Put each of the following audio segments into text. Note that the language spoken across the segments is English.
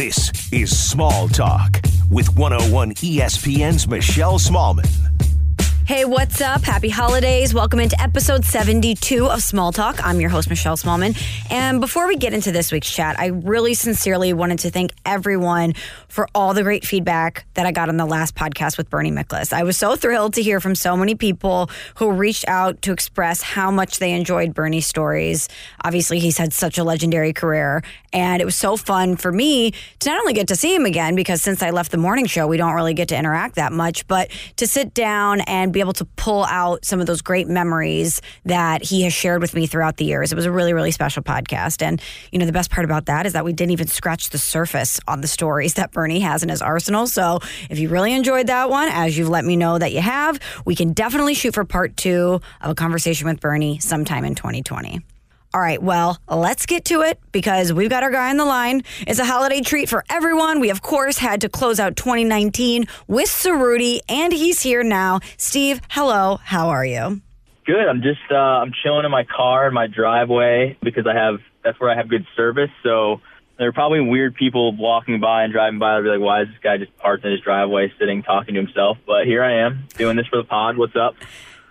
This is Small Talk with 101 ESPN's Michelle Smallman. Hey, what's up? Happy holidays. Welcome into episode 72 of Small Talk. I'm your host, Michelle Smallman. And before we get into this week's chat, I really sincerely wanted to thank everyone for all the great feedback that I got on the last podcast with Bernie Miklasz. I was so thrilled to hear from so many people who reached out to express how much they enjoyed Bernie's stories. Obviously, he's had such a legendary career, and it was so fun for me to not only get to see him again, because since I left the morning show, we don't really get to interact that much, but to sit down and be able to pull out some of those great memories that he has shared with me throughout the years. It was a really, really special podcast. And, you know, the best part about that is that we didn't even scratch the surface on the stories that Bernie has in his arsenal. So if you really enjoyed that one, as you've let me know that you have, we can definitely shoot for part two of a conversation with Bernie sometime in 2020. All right, well, let's get to it because we've got our guy on the line. It's a holiday treat for everyone. We, of course, had to close out 2019 with Cerruti, and he's here now. Steve, hello. How are you? Good. I'm just uh, I'm chilling in my car in my driveway because I have that's where I have good service. So there are probably weird people walking by and driving by. They'll be like, "Why is this guy just parked in his driveway, sitting talking to himself?" But here I am doing this for the pod. What's up?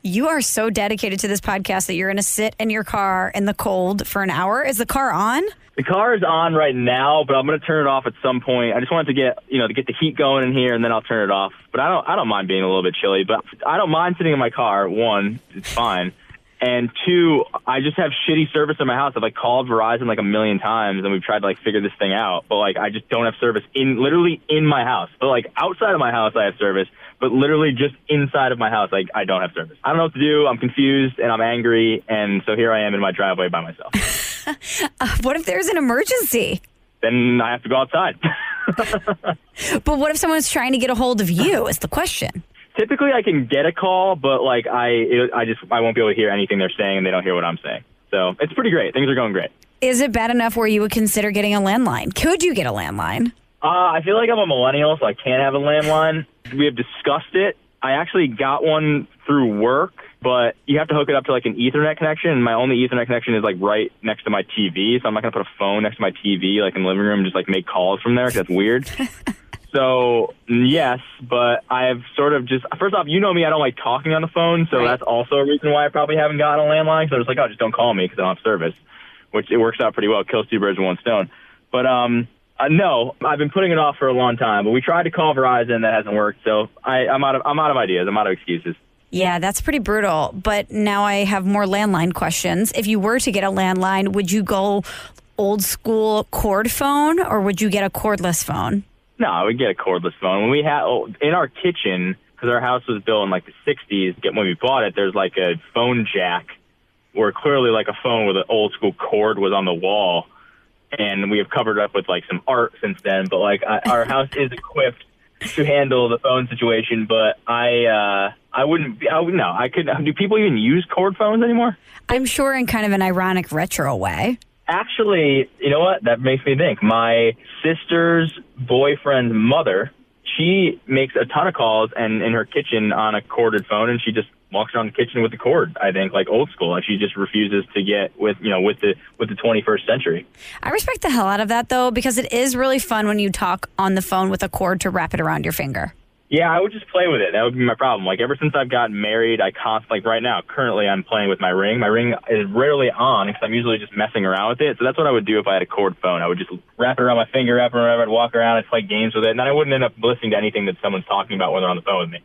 You are so dedicated to this podcast that you're going to sit in your car in the cold for an hour. Is the car on? The car is on right now, but I'm going to turn it off at some point. I just wanted to get, you know, to get the heat going in here, and then I'll turn it off. But I don't, I don't mind being a little bit chilly. But I don't mind sitting in my car. One, it's fine. And two, I just have shitty service in my house. I've like called Verizon like a million times and we've tried to like figure this thing out. But like I just don't have service in literally in my house. But like outside of my house I have service. But literally just inside of my house, like I don't have service. I don't know what to do. I'm confused and I'm angry and so here I am in my driveway by myself. uh, what if there's an emergency? Then I have to go outside. but what if someone's trying to get a hold of you is the question typically I can get a call, but like I, it, I just I won't be able to hear anything they're saying, and they don't hear what I'm saying. So it's pretty great. Things are going great. Is it bad enough where you would consider getting a landline? Could you get a landline? Uh, I feel like I'm a millennial, so I can't have a landline. We have discussed it. I actually got one through work, but you have to hook it up to like an Ethernet connection. And my only Ethernet connection is like right next to my TV, so I'm not gonna put a phone next to my TV, like in the living room, and just like make calls from there. Cause that's weird. So yes, but I've sort of just first off, you know me, I don't like talking on the phone, so right. that's also a reason why I probably haven't gotten a landline. So I was like, oh, just don't call me because I don't have service, which it works out pretty well. Kills two birds with one stone. But um, uh, no, I've been putting it off for a long time. But we tried to call Verizon, that hasn't worked. So I, I'm out of I'm out of ideas. I'm out of excuses. Yeah, that's pretty brutal. But now I have more landline questions. If you were to get a landline, would you go old school cord phone or would you get a cordless phone? No, I would get a cordless phone. When we had oh, in our kitchen, because our house was built in like the '60s. When we bought it, there's like a phone jack, where clearly like a phone with an old school cord was on the wall, and we have covered up with like some art since then. But like I, our house is equipped to handle the phone situation. But I, uh, I wouldn't. I would no. I could. Do people even use cord phones anymore? I'm sure in kind of an ironic retro way. Actually, you know what? That makes me think. My sister's boyfriend's mother, she makes a ton of calls and in her kitchen on a corded phone, and she just walks around the kitchen with the cord. I think like old school, and she just refuses to get with you know with the with the 21st century. I respect the hell out of that though, because it is really fun when you talk on the phone with a cord to wrap it around your finger. Yeah, I would just play with it. That would be my problem. Like ever since I've gotten married, I constantly like right now, currently I'm playing with my ring. My ring is rarely on because I'm usually just messing around with it. So that's what I would do if I had a cord phone. I would just wrap it around my finger, wrap it around, I'd walk around and play games with it, and then I wouldn't end up listening to anything that someone's talking about when they're on the phone with me.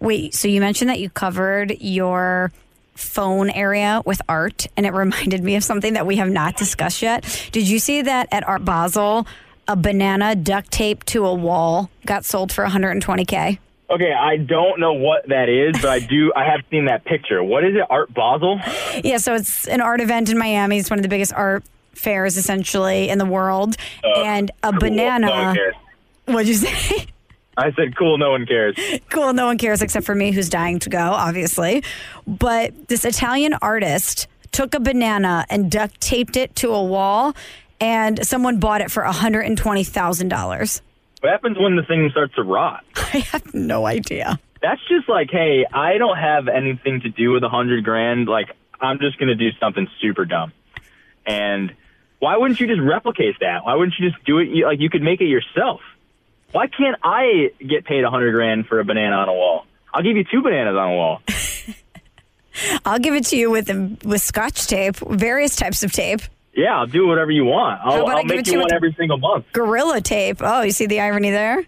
Wait, so you mentioned that you covered your phone area with art, and it reminded me of something that we have not discussed yet. Did you see that at Art Basel? A banana duct taped to a wall got sold for 120k. Okay, I don't know what that is, but I do. I have seen that picture. What is it? Art Basel? Yeah, so it's an art event in Miami. It's one of the biggest art fairs essentially in the world, uh, and a cool. banana. No what'd you say? I said, cool, no one cares. Cool, no one cares except for me who's dying to go, obviously. But this Italian artist took a banana and duct taped it to a wall, and someone bought it for $120,000. What happens when the thing starts to rot? I have no idea. That's just like, hey, I don't have anything to do with a hundred grand. Like, I'm just gonna do something super dumb. And Why wouldn't you just replicate that? Why wouldn't you just do it? you- Like you could make it yourself. Why can't I get paid a hundred grand for a banana on a wall? I'll give you two bananas on a wall. I'll give it to you with with scotch tape, various types of tape, Yeah, I'll do whatever you want. I'll, I'll make you one every single month. gorilla tape. Oh, you see the irony there?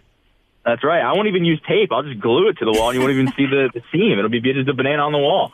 That's right. I won't even use tape. I'll just glue it to the wall, and you won't even see the, the seam. It'll be just a banana on the wall.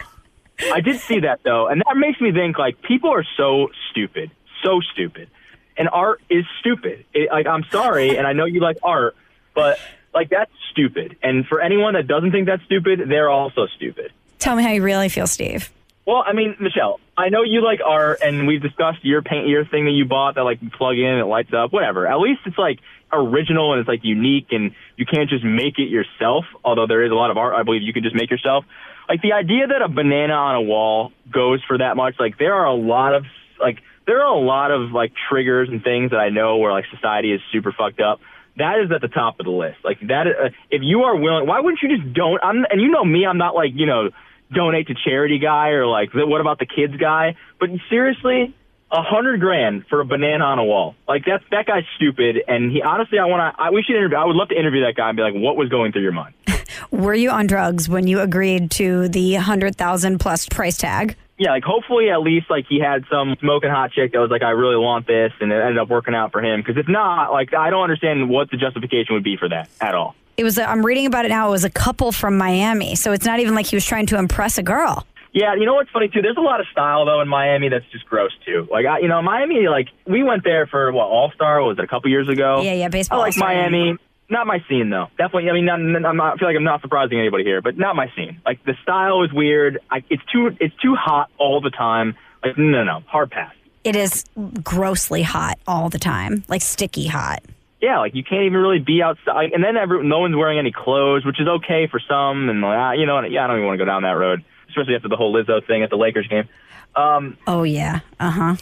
I did see that though, and that makes me think like people are so stupid, so stupid, and art is stupid. It, like I'm sorry, and I know you like art, but like that's stupid. And for anyone that doesn't think that's stupid, they're also stupid. Tell me how you really feel, Steve. Well, I mean, Michelle, I know you like art, and we've discussed your paint, your thing that you bought that like you plug in it lights up. Whatever. At least it's like original and it's like unique, and you can't just make it yourself. Although there is a lot of art, I believe you can just make yourself. Like the idea that a banana on a wall goes for that much, like there are a lot of like there are a lot of like triggers and things that I know where like society is super fucked up. That is at the top of the list. Like that, uh, if you are willing, why wouldn't you just don't? I'm, and you know me, I'm not like you know donate to charity guy or like what about the kids guy. But seriously, a hundred grand for a banana on a wall, like that's that guy's stupid. And he honestly, I want to. I, we should interview. I would love to interview that guy and be like, what was going through your mind? Were you on drugs when you agreed to the hundred thousand plus price tag? yeah, like hopefully at least like he had some smoking hot chick that was like, I really want this, and it ended up working out for him. Because if not, like I don't understand what the justification would be for that at all. It was. A, I'm reading about it now. It was a couple from Miami, so it's not even like he was trying to impress a girl. Yeah, you know what's funny too? There's a lot of style though in Miami that's just gross too. Like I, you know, Miami, like we went there for what All Star was it a couple years ago? Yeah, yeah, baseball I like All-Star. Miami. Not my scene though. Definitely. I mean, not, I'm not, I feel like I'm not surprising anybody here, but not my scene. Like the style is weird. I, it's too it's too hot all the time. Like no, no, no, hard pass. It is grossly hot all the time, like sticky hot. Yeah, like you can't even really be outside. And then every, no one's wearing any clothes, which is okay for some. And like, ah, you know, yeah, I don't even want to go down that road, especially after the whole Lizzo thing at the Lakers game. Um, Oh yeah, uh huh.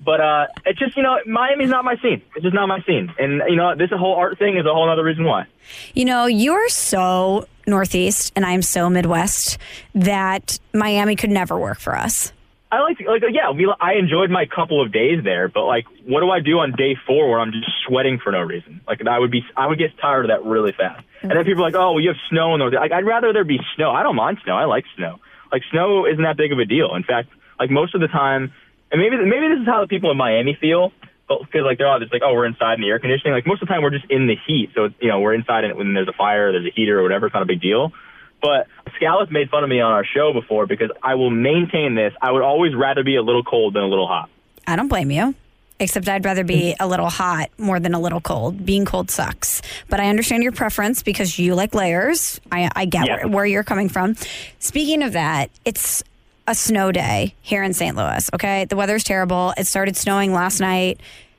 but uh, it's just you know, Miami's not my scene. It's just not my scene. And you know, this whole art thing is a whole other reason why. You know, you're so Northeast and I'm so Midwest that Miami could never work for us. I like, like, yeah, we, I enjoyed my couple of days there, but like, what do I do on day four where I'm just sweating for no reason? Like, I would be, I would get tired of that really fast. And then people are like, oh, well, you have snow in the, like, I'd rather there be snow. I don't mind snow. I like snow. Like, snow isn't that big of a deal. In fact, like most of the time, and maybe, maybe this is how the people in Miami feel, because like they're all just like, oh, we're inside in the air conditioning. Like most of the time, we're just in the heat. So you know, we're inside and when there's a fire, there's a heater or whatever. It's not a big deal. But Scallop made fun of me on our show before because I will maintain this. I would always rather be a little cold than a little hot. I don't blame you. Except I'd rather be a little hot more than a little cold. Being cold sucks. But I understand your preference because you like layers. I, I get Yeah. where, where you're coming from. Speaking of that, it's a snow day here in St. Louis, okay? The weather's terrible. It started snowing last night,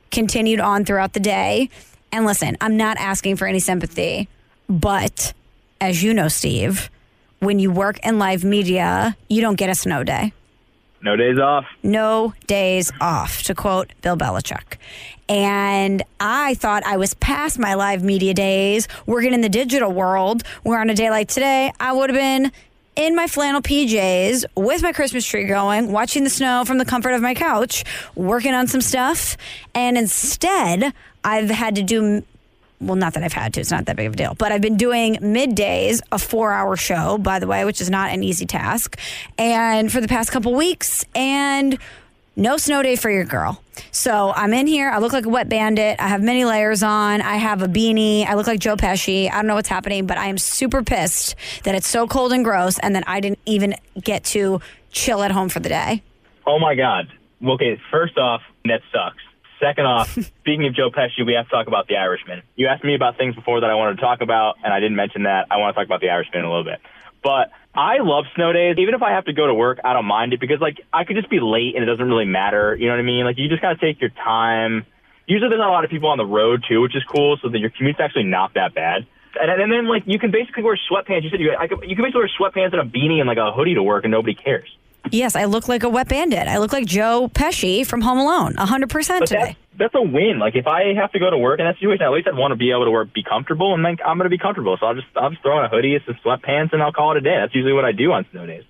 continued on throughout the day. And listen, I'm not asking for any sympathy, but as you know, Steve, when you work in live media, you don't get a snow day No days off. no days off, to quote Bill Belichick. And I thought I was past my live media days, working in the digital world, where on a day like today, I would have been in my flannel PJs with my Christmas tree going, watching the snow from the comfort of my couch, working on some stuff. And instead, I've had to do well, not that I've had to, it's not that big of a deal, but I've been doing middays, a four hour show, by the way, which is not an easy task. And for the past couple weeks, and no snow day for your girl. So I'm in here. I look like a wet bandit. I have many layers on. I have a beanie. I look like Joe Pesci. I don't know what's happening, but I am super pissed that it's so cold and gross and that I didn't even get to chill at home for the day. Oh my God. Okay, first off, that sucks. Second off, speaking of Joe Pesci, we have to talk about The Irishman. You asked me about things before that I wanted to talk about, and I didn't mention that. I want to talk about The Irishman a little bit. But I love snow days. Even if I have to go to work, I don't mind it because, like, I could just be late and it doesn't really matter. You know what I mean? Like, you just got to take your time. Usually there's not a lot of people on the road, too, which is cool, so that your commute's actually not that bad. And, and then, like, you can basically wear sweatpants. You said you, I could, you can basically wear sweatpants and a beanie and, like, a hoodie to work, and nobody cares. Yes, I look like a wet bandit. I look like Joe Pesci from Home Alone, 100% But today. that's, that's a win. Like if I have to go to work in that situation, at least I'd want to be able to work, be comfortable, and then I'm going to be comfortable. So I'll just I'll just throw on a hoodie, some sweatpants, and I'll call it a day. That's usually what I do on snow days.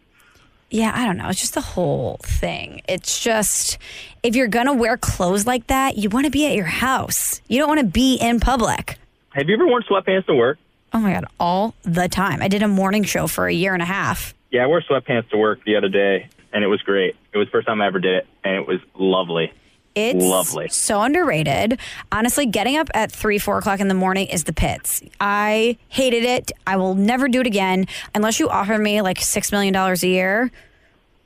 Yeah, I don't know. It's just the whole thing. It's just if you're gonna wear clothes like that, you want to be at your house. You don't want to be in public. Have you ever worn sweatpants to work? Oh my god, all the time. I did a morning show for a year and a half. Yeah, I wore sweatpants to work the other day, and it was great. It was the first time I ever did it, and it was lovely. It's Lovely. so underrated. Honestly, getting up at three, four o'clock in the morning is the pits. I hated it. I will never do it again unless you offer me like six million dollars a year.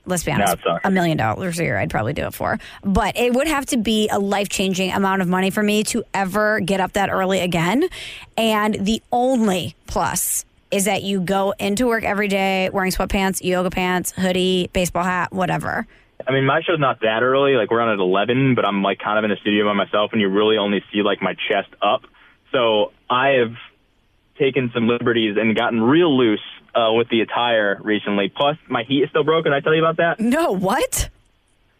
Let's be honest, a million dollars a year, I'd probably do it for. But it would have to be a life changing amount of money for me to ever get up that early again. And the only plus is that you go into work every day wearing sweatpants, yoga pants, hoodie, baseball hat, whatever. I mean, my show's not that early. Like we're on at eleven, but I'm like kind of in a studio by myself, and you really only see like my chest up. So I have taken some liberties and gotten real loose uh, with the attire recently. Plus, my heat is still broken. I tell you about that? No, what?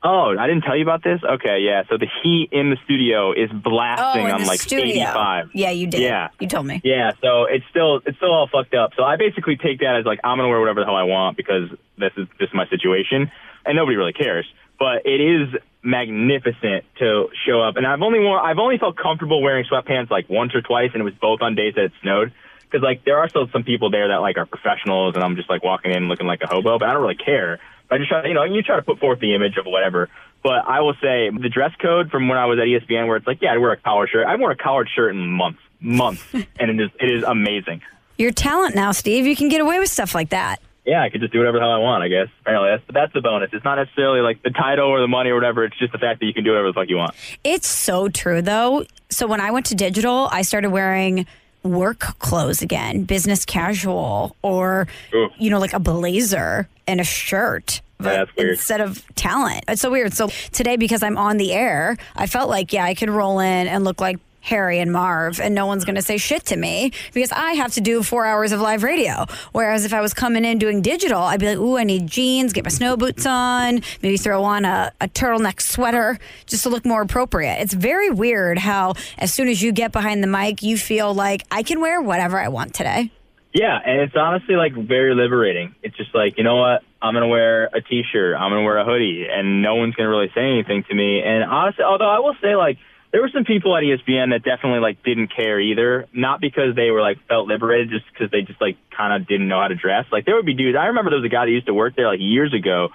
Oh, I didn't tell you about this. Okay, yeah. So the heat in the studio is Oh, blasting in on like studio. 85. Yeah, you did. Yeah. You told me. Yeah, so it's still it's still all fucked up. So I basically take that as like I'm gonna wear whatever the hell I want because this is just my situation, and nobody really cares. But it is magnificent to show up, and I've only worn I've only felt comfortable wearing sweatpants like once or twice, and it was both on days that it snowed. Because like there are still some people there that like are professionals, and I'm just like walking in looking like a hobo, but I don't really care. I just try, you know, you try to put forth the image of whatever. But I will say the dress code from when I was at ESPN, where it's like, yeah, I'd wear a collared shirt. I wore a collared shirt in months, months, and it is it is amazing. Your talent now, Steve. You can get away with stuff like that. Yeah, I could just do whatever the hell I want, I guess. Apparently, that's that's the bonus. It's not necessarily like the title or the money or whatever. It's just the fact that you can do whatever the fuck you want. It's so true, though. So when I went to digital, I started wearing work clothes again, business casual, or Ooh. you know, like a blazer and a shirt. Yeah. Instead of talent. It's so weird. So today, because I'm on the air, I felt like, yeah, I could roll in and look like Harry and Marv, and no one's going to say shit to me because I have to do four hours of live radio. Whereas if I was coming in doing digital, I'd be like, ooh, I need jeans, get my snow boots on, maybe throw on a, a turtleneck sweater just to look more appropriate. It's very weird how, as soon as you get behind the mic, you feel like I can wear whatever I want today. Yeah, and it's honestly like very liberating. It's just like, you know what? I'm gonna wear a t-shirt. I'm gonna wear a hoodie, and no one's gonna really say anything to me. And honestly, although I will say, like, there were some people at ESPN that definitely like didn't care either. Not because they were like felt liberated, just because they just like kind of didn't know how to dress. Like there would be dudes. I remember there was a guy that used to work there like years ago,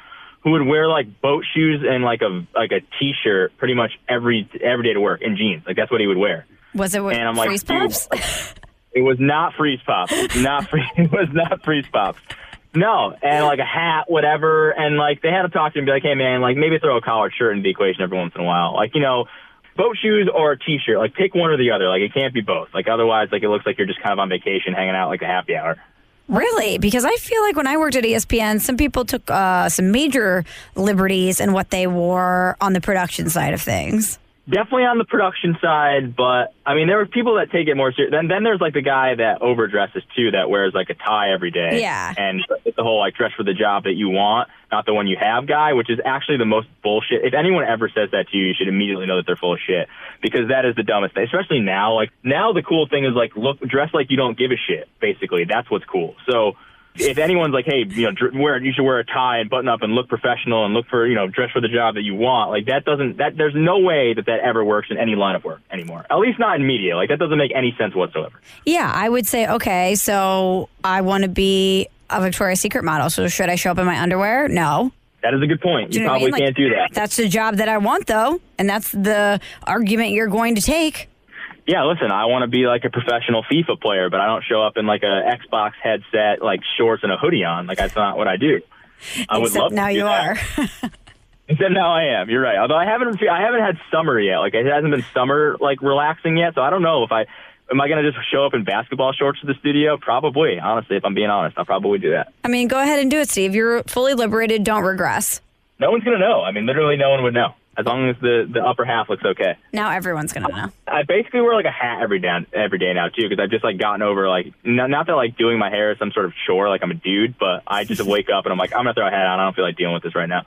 who would wear like boat shoes and like a like a t-shirt pretty much every every day to work and jeans. Like that's what he would wear. Was it with And I'm like, freeze pops? It was not freeze pops. It was not free. It was not freeze pops. No, and like a hat, whatever, and like they had to talk to him, and be like, "Hey, man, like maybe throw a collared shirt into the equation every once in a while, like you know, boat shoes or a t-shirt, like pick one or the other. Like it can't be both. Like otherwise, like it looks like you're just kind of on vacation, hanging out like a happy hour." Really? Because I feel like when I worked at ESPN, some people took uh, some major liberties in what they wore on the production side of things. Definitely on the production side, but I mean, there were people that take it more serious. Then, then there's like the guy that overdresses too, that wears like a tie every day. Yeah. And it's the whole like dress for the job that you want, not the one you have guy, which is actually the most bullshit. If anyone ever says that to you, you should immediately know that they're full of shit because that is the dumbest thing. Especially now, like now the cool thing is like look, dress like you don't give a shit. Basically, that's what's cool. So if anyone's like, hey, you know, dr- wear you should wear a tie and button up and look professional and look for you know dress for the job that you want, like that doesn't that there's no way that that ever works in any line of work anymore. At least not in media. Like that doesn't make any sense whatsoever. Yeah, I would say, okay, so I want to be a Victoria's Secret model. So should I show up in my underwear? No. That is a good point. Do You, know what I probably mean? Like, can't do that. That's the job that I want, though. And that's the argument you're going to take. Yeah, listen, I want to be like a professional FIFA player, but I don't show up in like a Xbox headset, like shorts and a hoodie on. Like that's not what I do. I would love now you that. are. Except now I am. You're right. Although I haven't, I haven't had summer yet. Like it hasn't been summer like relaxing yet. So I don't know if I am I going to just show up in basketball shorts to the studio. Probably. Honestly, if I'm being honest, I'll probably do that. I mean, go ahead and do it, Steve. You're fully liberated. Don't regress. No one's going to know. I mean, literally, no one would know as long as the the upper half looks okay. Now everyone's to know. I basically wear like a hat every day every day now too because I've just like gotten over like not, not that like doing my hair is some sort of chore like I'm a dude, but I just wake up and I'm like I'm gonna throw a hat on. I don't feel like dealing with this right now.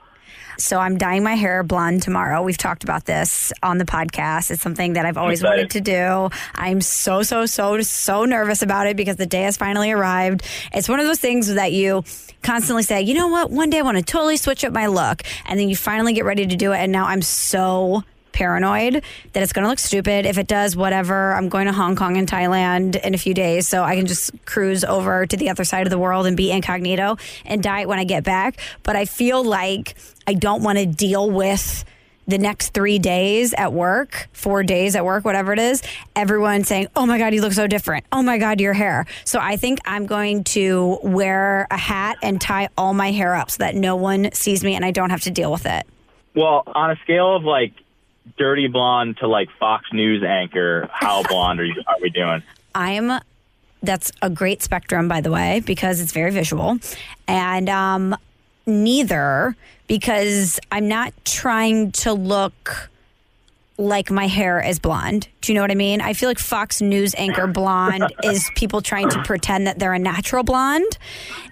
So I'm dyeing my hair blonde tomorrow. We've talked about this on the podcast. It's something that I've always wanted to do. I'm so, so, so, so nervous about it because the day has finally arrived. It's one of those things that you constantly say, you know what, one day I want to totally switch up my look. And then you finally get ready to do it. And now I'm so paranoid that it's going to look stupid. If it does, whatever. I'm going to Hong Kong and Thailand in a few days, so I can just cruise over to the other side of the world and be incognito and it when I get back. But I feel like I don't want to deal with the next three days at work, four days at work, whatever it is, everyone saying, Oh my God, you look so different. Oh my God, your hair. So I think I'm going to wear a hat and tie all my hair up so that no one sees me and I don't have to deal with it. Well, on a scale of like dirty blonde to like Fox News anchor, how blonde are you? Are we doing? I'm that's a great spectrum by the way because it's very visual and um neither because I'm not trying to look like my hair is blonde. Do you know what I mean? I feel like Fox News anchor blonde is people trying to pretend that they're a natural blonde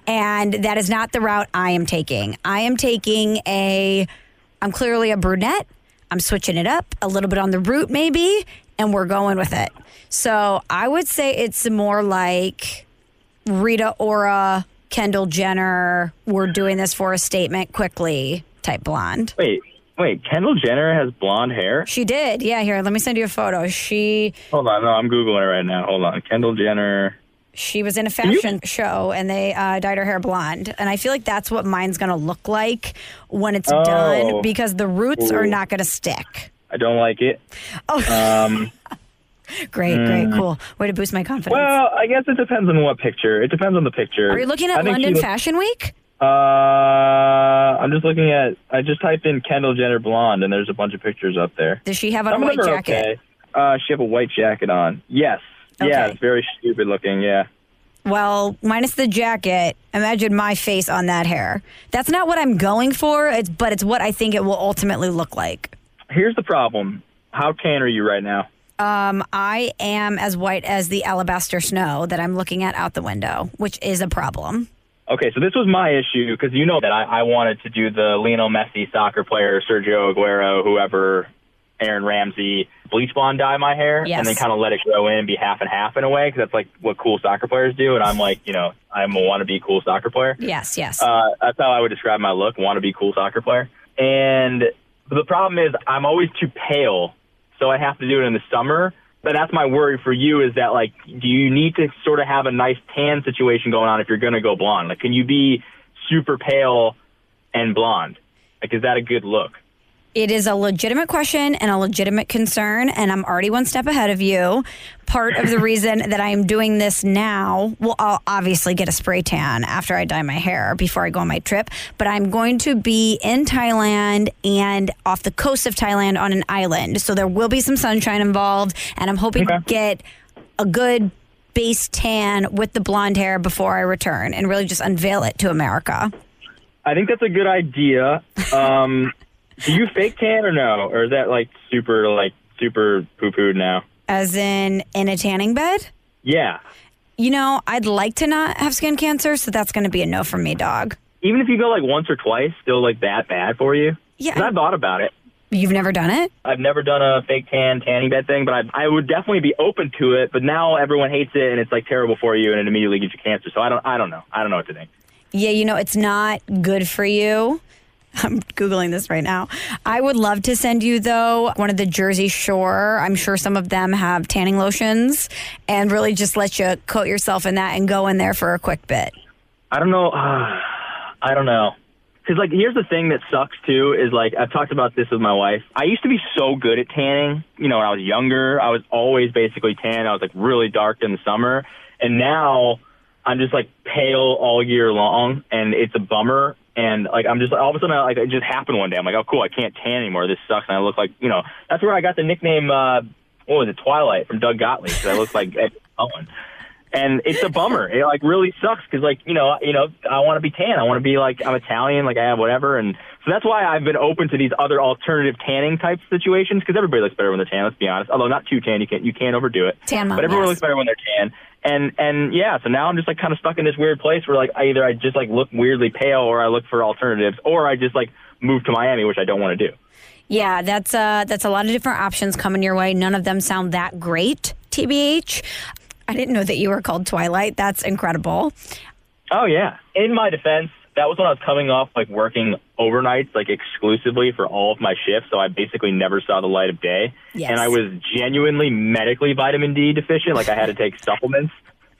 and that is not the route I am taking. I am taking a I'm clearly a brunette. I'm switching it up a little bit on the root maybe and we're going with it. So, I would say it's more like Rita Ora, Kendall Jenner, we're doing this for a statement quickly type blonde. Wait, wait. Kendall Jenner has blonde hair. She did. Yeah, here, let me send you a photo. She Hold on, no, I'm googling it right now. Hold on, Kendall Jenner. She was in a you- fashion show and they uh, dyed her hair blonde. And I feel like that's what mine's going to look like when it's Oh. done because the roots are not going to stick. I don't like it. Oh, Um, great, great, cool. Way to boost my confidence. well, I guess it depends on what picture. It depends on the picture. are you looking at London Fashion Week? Uh, I'm just looking at. I just typed in Kendall Jenner blonde, and there's a bunch of pictures up there. Does she have Some a white jacket? okay. Uh, she have a white jacket on. Yes. Yeah, it's very stupid looking. Yeah. Well, minus the jacket, imagine my face on that hair. That's not what I'm going for, it's, but it's what I think it will ultimately look like. Here's the problem. How tan are you right now? Um, I am as white as the alabaster snow that I'm looking at out the window, which is a problem. Okay, so this was my issue because you know that I, I wanted to do the Lionel Messi soccer player, Sergio Aguero, whoever, Aaron Ramsey, bleach blonde dye my hair, Yes. and then kind of let it grow in and be half and half in a way because that's like what cool soccer players do. And I'm like, you know, I'm a wannabe cool soccer player. Yes, yes. Uh, that's how I would describe my look, wannabe cool soccer player. And the problem is I'm always too pale, so I have to do it in the summer. But that's my worry for you is that like, do you need to sort of have a nice tan situation going on if you're going to go blonde? Like, can you be super pale and blonde? Like, is that a good look? It is a legitimate question and a legitimate concern, and I'm already one step ahead of you. Part of the reason that I am doing this now, well, I'll obviously get a spray tan after I dye my hair before I go on my trip, but I'm going to be in Thailand and off the coast of Thailand on an island. So there will be some sunshine involved, and I'm hoping to get a good base tan with the blonde hair before I return and really just unveil it to America. I think that's a good idea. Um, do you fake tan or no? Or is that like super, like super poo pooed now? As in, in a tanning bed? Yeah. You know, I'd like to not have skin cancer, so that's going to be a no for me, dog. Even if you go like once or twice, still like that bad for you? Yeah. 'Cause I thought about it. You've never done it? I've never done a fake tan tanning bed thing, but I, I would definitely be open to it. But now everyone hates it, and it's like terrible for you, and it immediately gives you cancer. So I don't, I don't know. I don't know what to think. Yeah, you know, it's not good for you. I'm Googling this right now. I would love to send you, though, one of the Jersey Shore. I'm sure some of them have tanning lotions and really just let you coat yourself in that and go in there for a quick bit. I don't know. I don't know. Because like, here's the thing that sucks too is like I've talked about this with my wife. I used to be so good at tanning. You know, when I was younger, I was always basically tan. I was like really dark in the summer, and now I'm just like pale all year long, and it's a bummer. And like I'm just all of a sudden, like it just happened one day. I'm like, oh cool, I can't tan anymore. This sucks, and I look like you know. That's where I got the nickname. uh What was it, Twilight from Doug Gottlieb? 'cause I look like Ed Cullen and it's a bummer. It like really sucks because like you know you know I want to be tan. I want to be like I'm Italian, like I have whatever, and so that's why I've been open to these other alternative tanning type situations because everybody looks better when they're tan. Let's be honest. Although not too tan, you can't you can't overdo it. Tan mom, but everyone yes. looks better when they're tan. And and yeah, so now I'm just like kind of stuck in this weird place where like I either I just like look weirdly pale or I look for alternatives or I just like move to Miami, which I don't want to do. Yeah, that's uh that's a lot of different options coming your way. None of them sound that great, TBH. I didn't know that you were called Twilight. That's incredible. Oh yeah. In my defense, that was when I was coming off like working overnights like exclusively for all of my shifts, so I basically never saw the light of day. Yes. And I was genuinely medically vitamin D deficient, like I had to take supplements.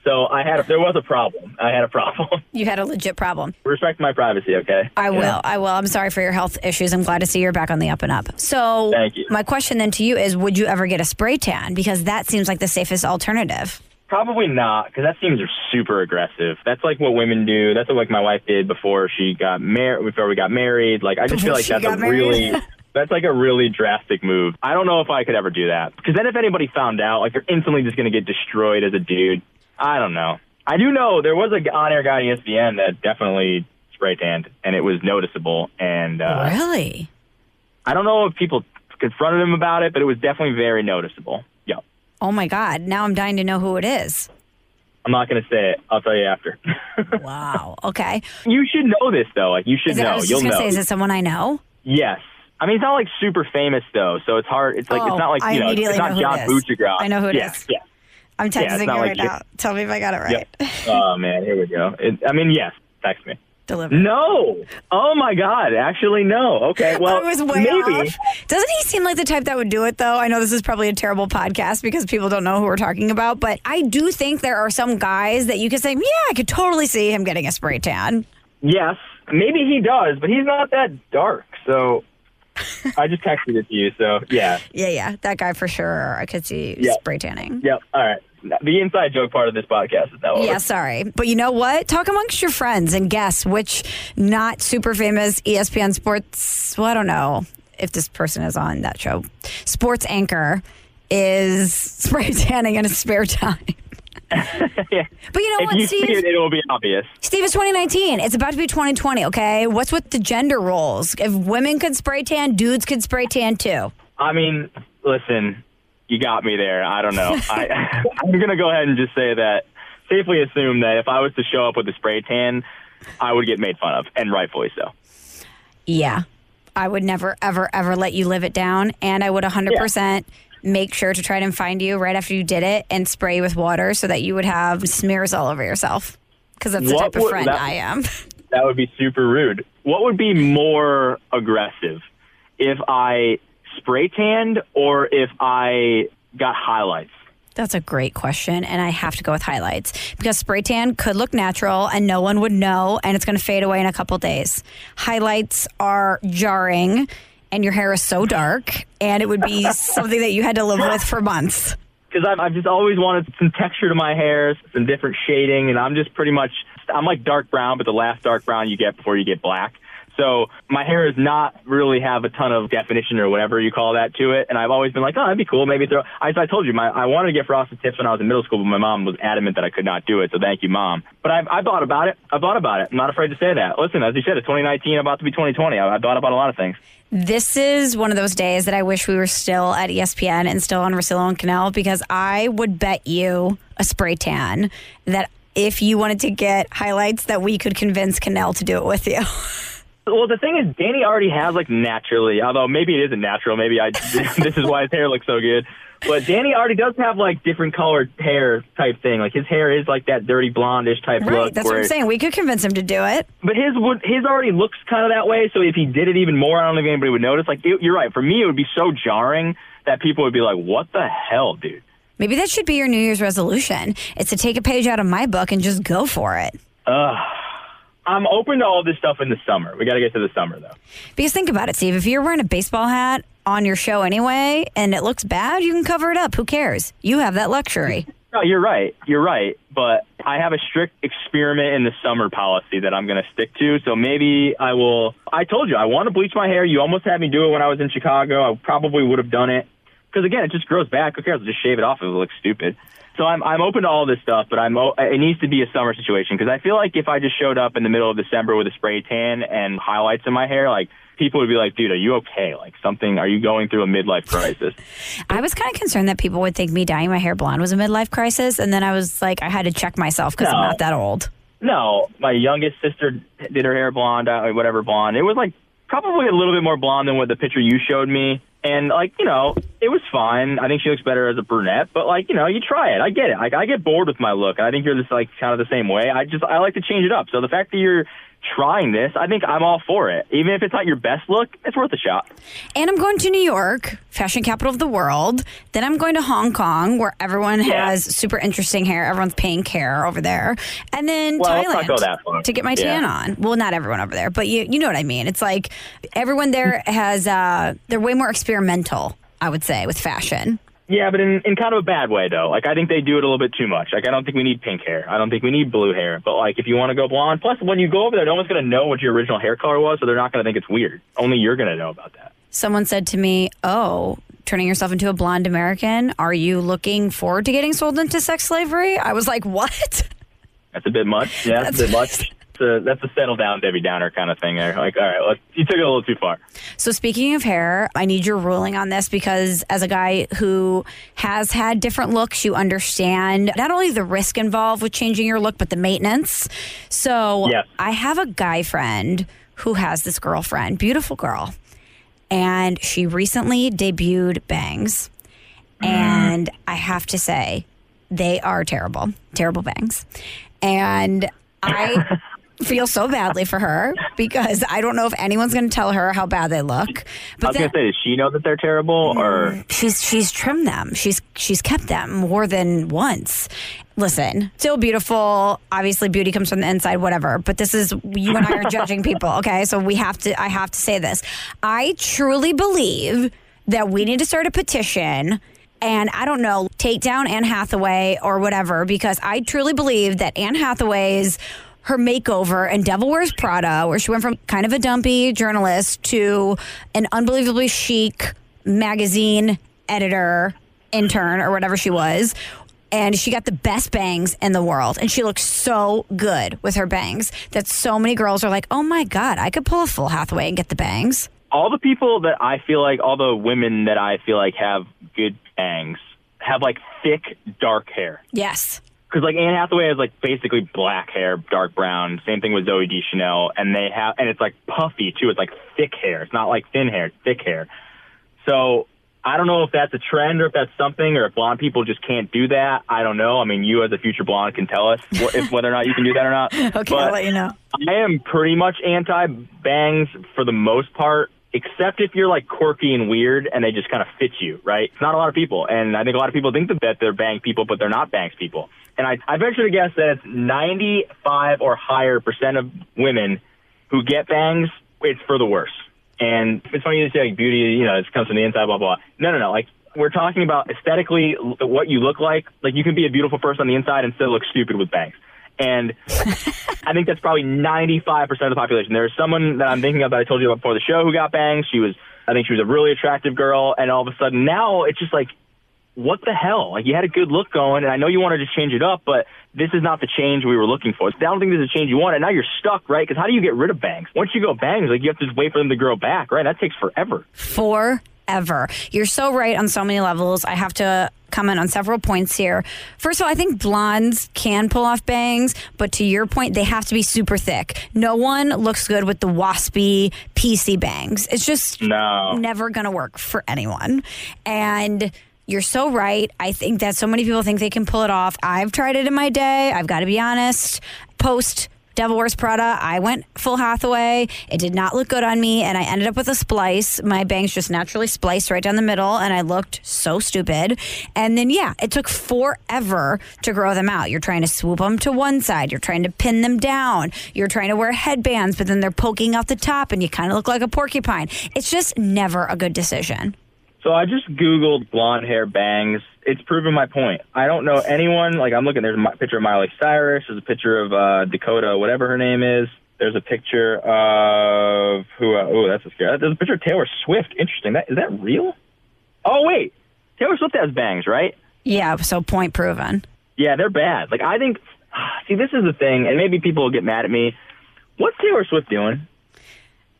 So I had a, there was a problem. I had a problem. You had a legit problem. Respect my privacy, okay? I will. Yeah. I will. I'm sorry for your health issues. I'm glad to see you're back on the up and up. So, Thank you. my question then to you is would you ever get a spray tan? Because that seems like the safest alternative. Probably not, because that seems super aggressive. That's like what women do. That's what like my wife did before she got married. Before we got married, like I just feel like that's a really that's like a really drastic move. I don't know if I could ever do that, because then if anybody found out, like you're instantly just gonna get destroyed as a dude. I don't know. I do know there was a on-air guy on ESPN that definitely spray tanned, and it was noticeable. And uh, really? I don't know if people confronted him about it, but it was definitely very noticeable. Oh my God. Now I'm dying to know who it is. I'm not gonna say it. I'll tell you after. Wow. Okay. You should know this though. Like you should Is it, know. I was You'll just going to know. say, is it someone I know? yes. I mean, it's not like super famous though, so it's hard. It's like Oh, it's not like you know, immediately it's not know John it. I know who it yeah, is. Yeah. I'm texting you not right like you- now. Tell me if I got it right. Yep. oh man, here we go. It, I mean, yes. Text me. Deliver. No. Oh my God. Actually, no. Okay. Well, I was way maybe. off. Doesn't he seem like the type that would do it, though? I know this is probably a terrible podcast because people don't know who we're talking about, but I do think there are some guys that you could say, yeah, I could totally see him getting a spray tan. Yes. Maybe he does, but he's not that dark. So I just texted it to you. So yeah. Yeah, yeah, that guy for sure. I could see Yeah. spray tanning. Yep. All right. The inside joke part of this podcast is now over. Yeah, sorry. But you know what? Talk amongst your friends and guess which not super famous ESPN sports, well, I don't know if this person is on that show, sports anchor is spray tanning in his spare time. yeah. But you know If what, you Steve? it, it will be obvious. Steve, it's 2019. It's about to be 2020, okay? What's with the gender roles? If women could spray tan, dudes could spray tan too. I mean, listen, you got me there. I don't know. I, I'm going to go ahead and just say that, safely assume that if I was to show up with a spray tan, I would get made fun of, and rightfully so. Yeah. I would never, ever, ever let you live it down. And I would 100% make sure to try and find you right after you did it and spray with water so that you would have smears all over yourself. Because that's the What type of would- friend that- I am. That would be super rude. What would be more aggressive? If I spray tanned or if I got highlights? That's a great question, and I have to go with highlights because spray tan could look natural and no one would know, and it's going to fade away in a couple days. Highlights are jarring, and your hair is so dark, and it would be something that you had to live with for months. because I've, I've just always wanted some texture to my hair, some different shading, and I'm just pretty much I'm like dark brown, but the last dark brown you get before you get black. So my hair does not really have a ton of definition or whatever you call that to it, and I've always been like, oh, that'd be cool. Maybe throw. I, I told you, my I wanted to get frosted tips when I was in middle school, but my mom was adamant that I could not do it. So thank you, mom. But I've I thought about it. I thought about it. I'm not afraid to say that. Listen, as you said, it's 2019, about to be 2020. I, I thought about a lot of things. This is one of those days that I wish we were still at ESPN and still on Russillo and Kanell because I would bet you a spray tan that if you wanted to get highlights, that we could convince Kanell to do it with you. Well, the thing is, Danny already has like naturally, although maybe it isn't natural. Maybe I this is why his hair looks so good. But Danny already does have like different colored hair type thing. Like his hair is like that dirty blondish type right, look. that's what I'm saying. We could convince him to do it. But his would his already looks kind of that way. So if he did it even more, I don't think anybody would notice. Like it, you're right. For me, it would be so jarring that people would be like, "What the hell, dude?" Maybe that should be your New Year's resolution. It's to take a page out of my book and just go for it. I'm open to all this stuff in the summer. We got to get to the summer though. Because think about it, Steve. If you're wearing a baseball hat on your show anyway and it looks bad, you can cover it up. Who cares? You have that luxury. No, you're right. You're right. But I have a strict experiment in the summer policy that I'm going to stick to. So maybe I will. I told you I want to bleach my hair. You almost had me do it when I was in Chicago. I probably would have done it because again, it just grows back. Who cares? I'll just shave it off if it looks stupid. So I'm I'm open to all this stuff, but I'm it needs to be a summer situation because I feel like if I just showed up in the middle of December with a spray tan and highlights in my hair, like people would be like, "Dude, are you okay? Like something? Are you going through a midlife crisis?" I was kind of concerned that people would think me dyeing my hair blonde was a midlife crisis. And then I was like, I had to check myself because I'm not that old. No, my youngest sister did her hair blonde, uh, whatever blonde. It was like probably a little bit more blonde than what the picture you showed me. And like, you know, it was fine. I think she looks better as a brunette, but like, you know, you try it. I get it. Like, I get bored with my look. I think you're just like kind of the same way. I just, I like to change it up. So the fact that you're trying this, I think I'm all for it. Even if it's not your best look, it's worth a shot. And I'm going to New York, fashion capital of the world. Then I'm going to Hong Kong, where everyone Yeah. has super interesting hair. Everyone's pink hair over there. And then Well, Thailand not go that far. to get my Yeah. tan on. Well, not everyone over there, but you you know what I mean. It's like everyone there has uh they're way more experimental, I would say, with fashion. Yeah, but in, in kind of a bad way though. Like I think they do it a little bit too much. Like I don't think we need pink hair. I don't think we need blue hair. But like if you want to go blonde, plus when you go over there, no one's gonna know what your original hair color was, so they're not gonna think it's weird. Only you're gonna know about that. Someone said to me, "Oh, turning yourself into a blonde American, are you looking forward to getting sold into sex slavery?" I was like, "What?" That's a bit much. Yeah, that's, a bit much. That's a, that's a settle down Debbie Downer kind of thing. There. Like, all right, let's, you took it a little too far. So, speaking of hair, I need your ruling on this because, as a guy who has had different looks, you understand not only the risk involved with changing your look, but the maintenance. So, Yes. I have a guy friend who has this girlfriend, beautiful girl, and she recently debuted bangs. And I have to say, they are terrible, terrible bangs. And I feel so badly for her because I don't know if anyone's going to tell her how bad they look. I But was then, gonna say, does she know that they're terrible, or mm, she's she's trimmed them. She's she's kept them more than once. Listen, still beautiful. Obviously, beauty comes from the inside. Whatever. But this is you and I are judging people. Okay, so we have to. I have to say this. I truly believe that we need to start a petition. And I don't know, take down Anne Hathaway or whatever, because I truly believe that Anne Hathaway's her makeover in Devil Wears Prada, where she went from kind of a dumpy journalist to an unbelievably chic magazine editor, intern, or whatever she was. And she got the best bangs in the world. And she looks so good with her bangs that so many girls are like, oh my God, I could pull a full Hathaway and get the bangs. all the people that I feel like, all the women that I feel like have good bangs, have like thick, dark hair. Yes. Because like Anne Hathaway has like basically black hair, dark brown. Same thing with Zooey Deschanel, and they have, and it's like puffy too. It's like thick hair. It's not like thin hair. It's thick hair. So I don't know if that's a trend or if that's something, or if blonde people just can't do that. I don't know. I mean, you as a future blonde can tell us if whether or not you can do that or not. Okay, I'll let you know. I am pretty much anti bangs for the most part, except if you're like quirky and weird and they just kind of fit you, right? It's not a lot of people. And I think a lot of people think that they're bang people, but they're not bangs people. And I, I venture to guess that it's 95 or higher percent of women who get bangs, it's for the worse. And it's funny you say like beauty, you know, it comes from the inside, blah, blah. No, no, no. Like, we're talking about aesthetically what you look like. Like, you can be a beautiful person on the inside and still look stupid with bangs. And I think that's probably 95% of the population. There's someone that I'm thinking of that I told you about before the show who got bangs. She was, I think she was a really attractive girl. And all of a sudden now it's just like, what the hell? Like you had a good look going, and I know you wanted to change it up, but this is not the change we were looking for. I don't think this is a change you want, and now you're stuck, right? Because how do you get rid of bangs? Once you go bangs, like you have to just wait for them to grow back, right? That takes forever. forever. You're so right on so many levels. I have to comment on several points here. First of all, I think blondes can pull off bangs, but to your point, they have to be super thick. No one looks good with the waspy PC bangs. It's just No. never going to work for anyone. And you're so right. I think that so many people think they can pull it off. I've tried it in my day. I've got to be honest. Post Devil Wears Prada, I went full Hathaway. It did not look good on me, and I ended up with a splice. My bangs just naturally spliced right down the middle, and I looked so stupid. And then, yeah, it took forever to grow them out. You're trying to swoop them to one side, you're trying to pin them down, you're trying to wear headbands, but then they're poking out the top, and you kind of look like a porcupine. It's just never a good decision. So I just Googled blonde hair bangs. It's proven my point. I don't know anyone, like I'm looking, there's a picture of Miley Cyrus, there's a picture of uh, Dakota, whatever her name is. There's a picture of who, uh, oh, that's a scary. There's a picture of Taylor Swift. Interesting. That, is that real? Oh, wait. Taylor Swift has bangs, right? Yeah, so point proven. Yeah, they're bad. Like I think, see, this is the thing, and maybe people will get mad at me. What's Taylor Swift doing?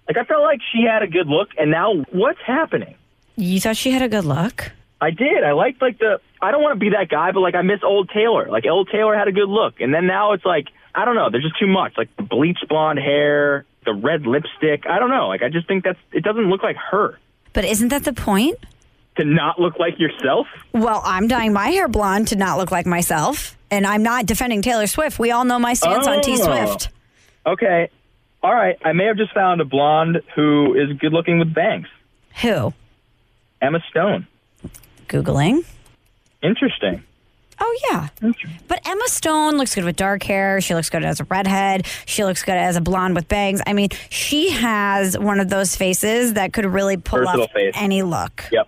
Like I felt like she had a good look, and now what's happening? You thought she had a good look? I did. I liked like the. I don't want to be that guy, but like I miss old Taylor. Like old Taylor had a good look, and then now it's like I don't know. There's just too much. Like the bleached blonde hair. the red lipstick. I don't know. Like I just think that's it doesn't look like her. But isn't that the point? To not look like yourself? Well, I'm dyeing my hair blonde to not look like myself, and I'm not defending Taylor Swift. We all know my stance on T Oh. Swift. Okay. All right. I may have just found a blonde who is good looking with bangs. Who? Emma Stone. Googling. Interesting. Oh yeah. But Emma Stone looks good with dark hair. She looks good as a redhead. She looks good as a blonde with bangs. I mean, she has one of those faces that could really pull Versatile off face. any look. Yep.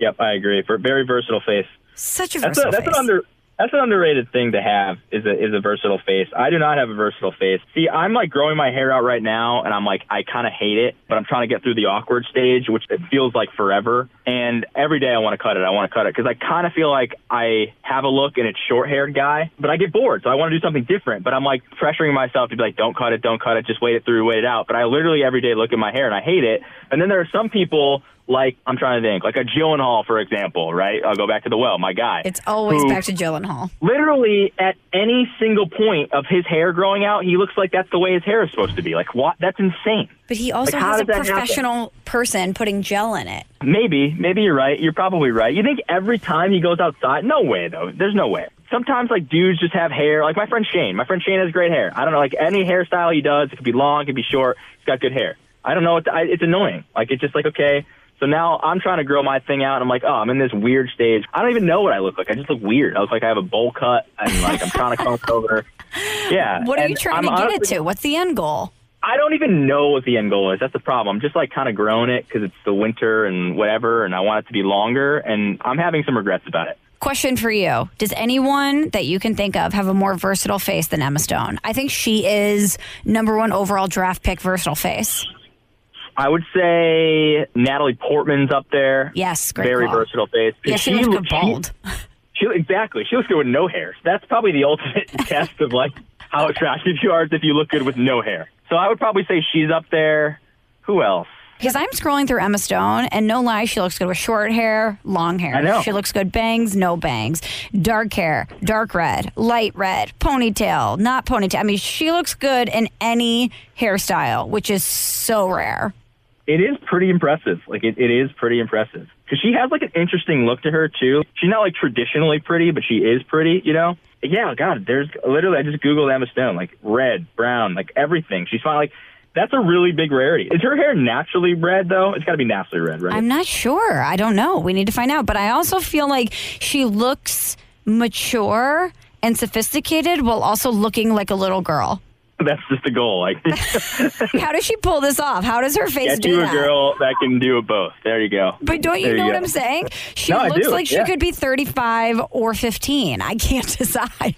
Yep. I agree. For very versatile face. Such a That's a, versatile that's face. an under that's an underrated thing to have is a is a versatile face. I do not have a versatile face. See, I'm like growing my hair out right now, and I'm like I kind of hate it, but I'm trying to get through the awkward stage, which it feels like forever. And every day I want to cut it. I want to cut it because I kind of feel like I have a look and it's short haired guy, but I get bored, so I want to do something different. But I'm like pressuring myself to be like, don't cut it, don't cut it, just wait it through, wait it out. But I literally every day look at my hair and I hate it. And then there are some people. Like I'm trying to think, like a Gyllenhaal, for example, right? I'll go back to the well, my guy. it's always back to Gyllenhaal. literally at any single point of his hair growing out, he looks like that's the way his hair is supposed to be. Like what? That's insane. But he also Like, has a professional person putting gel in it. Maybe, maybe you're right. You're probably right. You think every time he goes outside? No way, though. There's no way. Sometimes like dudes just have hair. Like my friend Shane. My friend Shane has great hair. I don't know, like any hairstyle he does, it could be long, it could be short. He's got good hair. I don't know. It's, I, it's annoying. Like it's just like okay. So now I'm trying to grow my thing out, and I'm like, oh, I'm in this weird stage. I don't even know what I look like. I just look weird. I look like I have a bowl cut, and like I'm trying to come over. Yeah. What are you trying I'm to get it to? What's the end goal? I don't even know what the end goal is. That's the problem. I'm just like kind of growing it because it's the winter and whatever, and I want it to be longer, and I'm having some regrets about it. Question for you. Does anyone that you can think of have a more versatile face than Emma Stone? I think she is number one overall draft pick versatile face. I would say Natalie Portman's up there. Yes, great very call. versatile face. Yeah, she looks good she- bald. She, exactly. She looks good with no hair. That's probably the ultimate test of like how attractive you are if you look good with no hair. So I would probably say she's up there. Who else? Because I'm scrolling through Emma Stone, and no lie, she looks good with short hair, long hair. I know. She looks good bangs, no bangs, dark hair, dark red, light red, ponytail, not ponytail. I mean, she looks good in any hairstyle, which is so rare. It is pretty impressive. Like it, it is pretty impressive because she has like an interesting look to her too. She's not like traditionally pretty, but she is pretty. You know? Yeah. God, there's literally I just googled Emma Stone, like red, brown, like everything. She's fine. Like that's a really big rarity. Is her hair naturally red though? It's got to be naturally red, right? I'm not sure. I don't know. We need to find out. But I also feel like she looks mature and sophisticated while also looking like a little girl. that's just the goal. Like How does she pull this off? How does her face get do you a that? girl that can do it both. There you go. But don't you There know you what. I'm saying? She No, looks like she could be 35 or 15. I can't decide.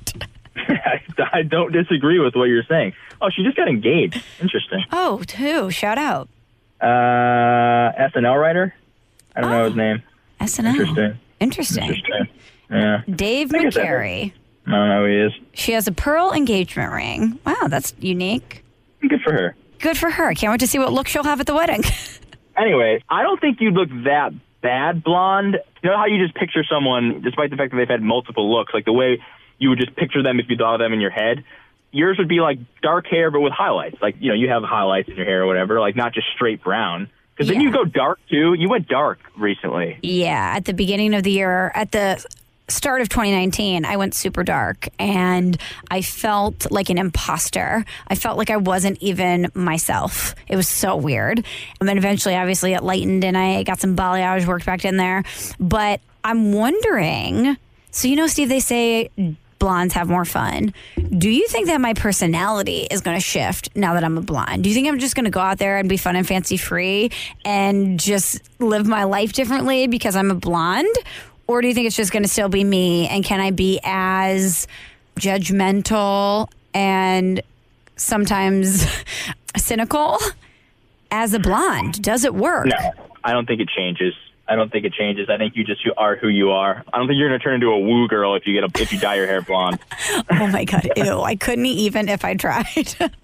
I don't disagree with what you're saying. Oh, she just got engaged. Interesting. Oh, who? Shout out. Uh, SNL writer. I don't know his name. SNL. Interesting. Interesting. Interesting. Yeah. Dave McCary. I don't know who he is. She has a pearl engagement ring. Wow, that's unique. Good for her. Good for her. Can't wait to see what look she'll have at the wedding. Anyway, I don't think you'd look that bad blonde. You know how you just picture someone, despite the fact that they've had multiple looks, like the way you would just picture them if you thought of them in your head. Yours would be like dark hair, but with highlights. Like you know, you have highlights in your hair or whatever. Like not just straight brown. Because then you go dark too. You went dark recently. Yeah, at the beginning of the year, at the start of 2019, I went super dark and I felt like an imposter. I felt like I wasn't even myself. It was so weird. And then eventually, obviously, it lightened and I got some balayage worked back in there. But I'm wondering so, you know, Steve, they say blondes have more fun. Do you think that my personality is going to shift now that I'm a blonde? Do you think I'm just going to go out there and be fun and fancy free and just live my life differently because I'm a blonde? Or do you think it's just going to still be me? And can I be as judgmental and sometimes cynical as a blonde? Does it work? No, I don't think it changes. I don't think it changes. I think you just are who you are. I don't think you're going to turn into a woo girl if you get a, if you dye your hair blonde. Oh my God. Ew. I couldn't even if I tried.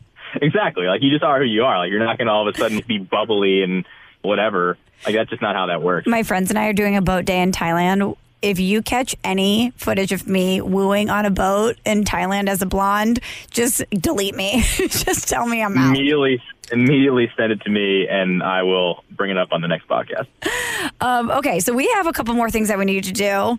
exactly. Like you just are who you are. Like you're not going to all of a sudden be bubbly and whatever. Like that's just not how that works. my friends and I are doing a boat day in Thailand if you catch any footage of me wooing on a boat in Thailand as a blonde, just delete me. just tell me I'm out. Immediately, immediately send it to me, and I will bring it up on the next podcast. Um, okay, so we have a couple more things that we need to do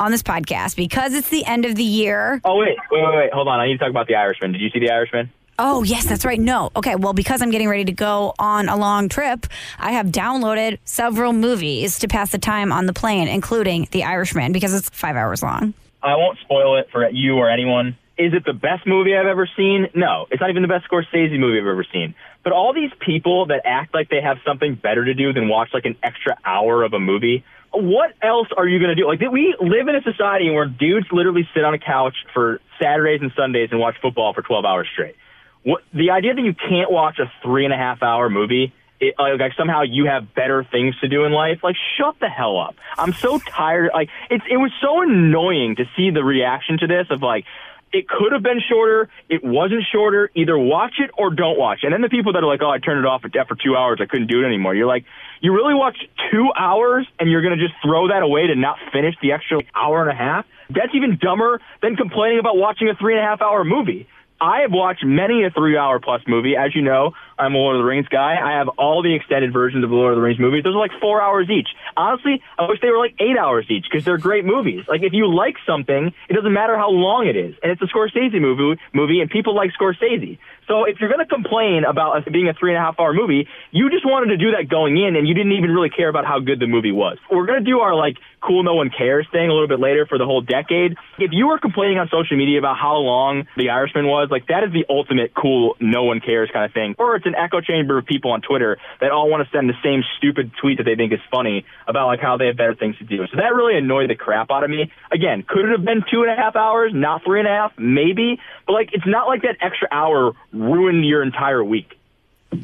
on this podcast because it's the end of the year. Oh wait, wait, wait, wait. Hold on. I need to talk about the Irishman. Did you see the Irishman? Oh, yes, that's right. No. Okay, well, because I'm getting ready to go on a long trip, I have downloaded several movies to pass the time on the plane, including The Irishman, because it's five hours long. I won't spoil it for you or anyone. Is it the best movie I've ever seen? No, it's not even the best Scorsese movie I've ever seen. But all these people that act like they have something better to do than watch like an extra hour of a movie, what else are you going to do? Like, we live in a society where dudes literally sit on a couch for Saturdays and Sundays and watch football for 12 hours straight. What, the idea that you can't watch a three and a half hour movie, it, uh, like somehow you have better things to do in life, like shut the hell up. I'm so tired. Like it's it was so annoying to see the reaction to this of like. It could have been shorter. It wasn't shorter. Either watch it or don't watch. And then the people that are like, "Oh, I turned it off for two hours. I couldn't do it anymore." You're like, you really watched two hours, and you're gonna just throw that away to not finish the extra hour and a half? That's even dumber than complaining about watching a three and a half hour movie. I have watched many a three hour plus movie. As you know, I'm a Lord of the Rings guy. I have all the extended versions of the Lord of the Rings movies. Those are like four hours each. Honestly, I wish they were like eight hours each because they're great movies. Like if you like something, it doesn't matter how long it is. And it's a Scorsese movie, movie and people like Scorsese. So if you're going to complain about it being a three and a half hour movie, you just wanted to do that going in and you didn't even really care about how good the movie was. We're going to do our like cool no one cares thing a little bit later for the whole decade. If you were complaining on social media about how long The Irishman was, like that is the ultimate cool no one cares kind of thing. Or it's an echo chamber of people on Twitter that all want to send the same stupid tweet that they think is funny about like how they have better things to do. So that really annoyed the crap out of me. Again, could it have been two and a half hours, not three and a half? Maybe. But like it's not like that extra hour ruined your entire week.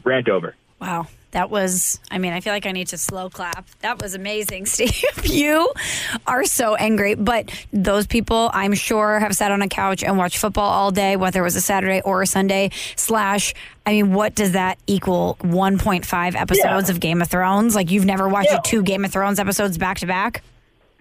Rant over. Wow. That was, I mean, I feel like I need to slow clap. That was amazing, Steve. you are so angry. But those people, I'm sure, have sat on a couch and watched football all day, whether it was a Saturday or a Sunday. Slash, I mean, what does that equal? 1.5 episodes yeah. of Game of Thrones? Like, you've never watched yeah. two Game of Thrones episodes back to back?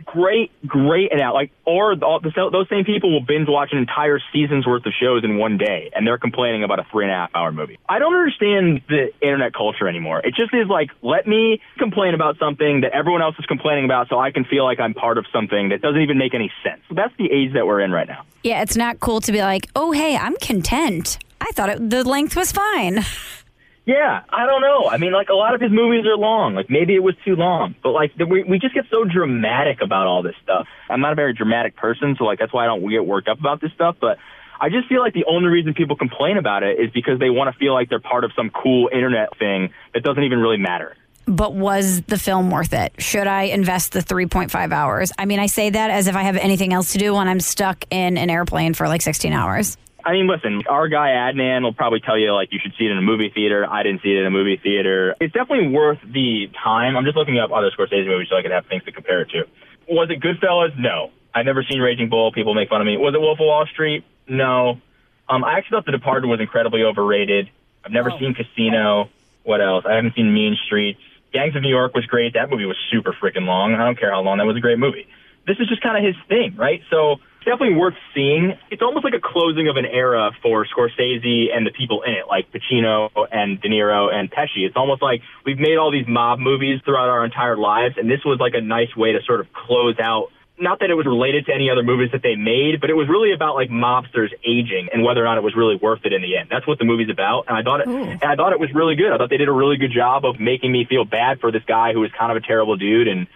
Great, great, and out like, or the, those same people will binge watch an entire season's worth of shows in one day, and they're complaining about a three and a half hour movie. I don't understand the internet culture anymore. It just is like, let me complain about something that everyone else is complaining about, so I can feel like I'm part of something that doesn't even make any sense. That's the age that we're in right now. Yeah, it's not cool to be like, oh, hey, I'm content. I thought it, the length was fine. Yeah, I don't know. I mean, like a lot of his movies are long. Like maybe it was too long, but like the, we we just get so dramatic about all this stuff. I'm not a very dramatic person, so like that's why I don't get worked up about this stuff. But I just feel like the only reason people complain about it is because they want to feel like they're part of some cool internet thing that doesn't even really matter. But was the film worth it? Should I invest the 3.5 hours? I mean, I say that as if I have anything else to do when I'm stuck in an airplane for like 16 hours. I mean, listen, our guy Adnan will probably tell you like you should see it in a movie theater. I didn't see it in a movie theater. It's definitely worth the time. I'm just looking up other Scorsese movies so I can have things to compare it to. Was it Goodfellas? No. I've never seen Raging Bull. People make fun of me. Was it Wolf of Wall Street? No. Um, I actually thought The Departed was incredibly overrated. I've never oh. seen Casino. What else? I haven't seen Mean Streets. Gangs of New York was great. That movie was super freaking long. I don't care how long. That was a great movie. This is just kind of his thing, right? So definitely worth seeing. It's almost like a closing of an era for Scorsese and the people in it, like Pacino and De Niro and Pesci. It's almost like we've made all these mob movies throughout our entire lives, and this was like a nice way to sort of close out. Not that it was related to any other movies that they made, but it was really about like mobsters aging and whether or not it was really worth it in the end. That's what the movie's about, and I thought it. And I thought it was really good. I thought they did a really good job of making me feel bad for this guy who was kind of a terrible dude, and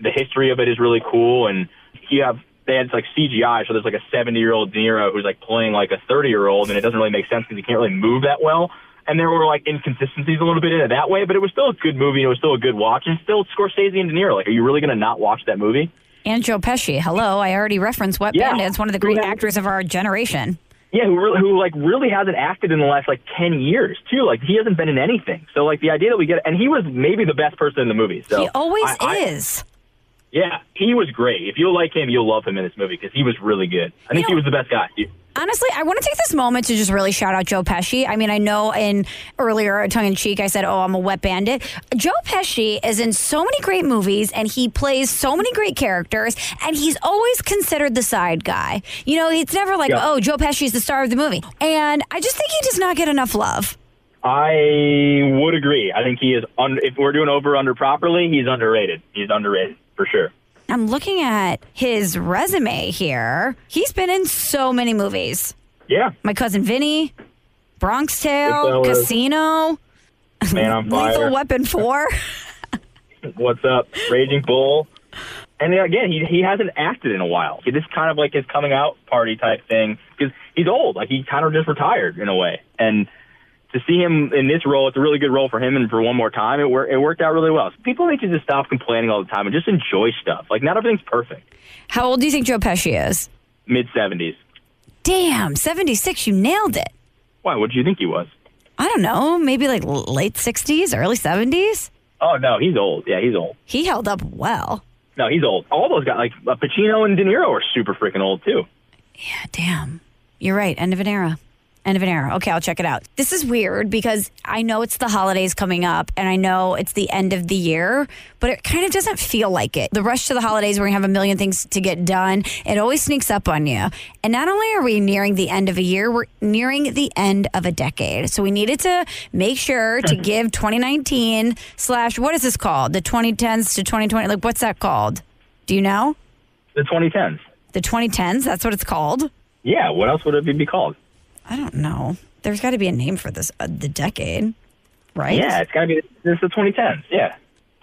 the history of it is really cool. And you have they had like CGI, so there's like a 70 year old De Niro who's like playing like a 30 year old, and it doesn't really make sense because he can't really move that well. And there were like inconsistencies a little bit in it that way, but it was still a good movie. And it was still a good watch, and still Scorsese and De Niro. Like, are you really going to not watch that movie? And Joe Pesci. Hello, I already referenced Wet yeah. Bandits, one of the great actors of our generation. Yeah, who really, who like really hasn't acted in the last like ten years too. Like he hasn't been in anything. So like the idea that we get, and he was maybe the best person in the movie. So he always I, is. Yeah, he was great. If you like him, you'll love him in this movie because he was really good. I think You he was the best guy. Honestly, I want to take this moment to just really shout out Joe Pesci. I mean, I know in earlier tongue in cheek, I said, "Oh, I'm a wet bandit." Joe Pesci is in so many great movies, and he plays so many great characters, and he's always considered the side guy. You know, it's never like, Yeah. "Oh, Joe Pesci's the star of the movie," and I just think he does not get enough love. I would agree. I think he is. Un- if we're doing over under properly, he's underrated. He's underrated for sure. I'm looking at his resume here. He's been in so many movies. Yeah, My cousin Vinny, Bronx Tale, Casino, man on Lethal. Weapon Four. What's up, Raging Bull? And again, he he hasn't acted in a while. This is kind of like his coming out party type thing because he's old. Like he kind of just retired in a way. And to see him in this role, it's a really good role for him. And for one more time, it wor- it worked out really well. So people need to just stop complaining all the time and just enjoy stuff. Like not everything's perfect. How old do you think Joe Pesci is? Mid seventies. Damn, 76, you nailed it. Why? What did you think he was? I don't know, maybe like l- late 60s, early 70s? Oh no, he's old. Yeah, he's old. He held up well. No, he's old. All those guys, like uh, Pacino and De Niro, are super freaking old too. Yeah, damn. You're right. End of an era. End of an era. Okay, I'll check it out. This is weird because I know it's the holidays coming up and I know it's the end of the year, but it kind of doesn't feel like it. The rush to the holidays, we're going to have a million things to get done. It always sneaks up on you. And not only are we nearing the end of a year, we're nearing the end of a decade. So we needed to make sure to give 2019 slash, what is this called? The 2010s to 2020. Like, what's that called? Do you know? The 2010s. The 2010s, that's what it's called. Yeah, what else would it be called? I don't know. There's got to be a name for this. Uh, the decade, right? Yeah, it's gotta be. This is the 2010s. Yeah.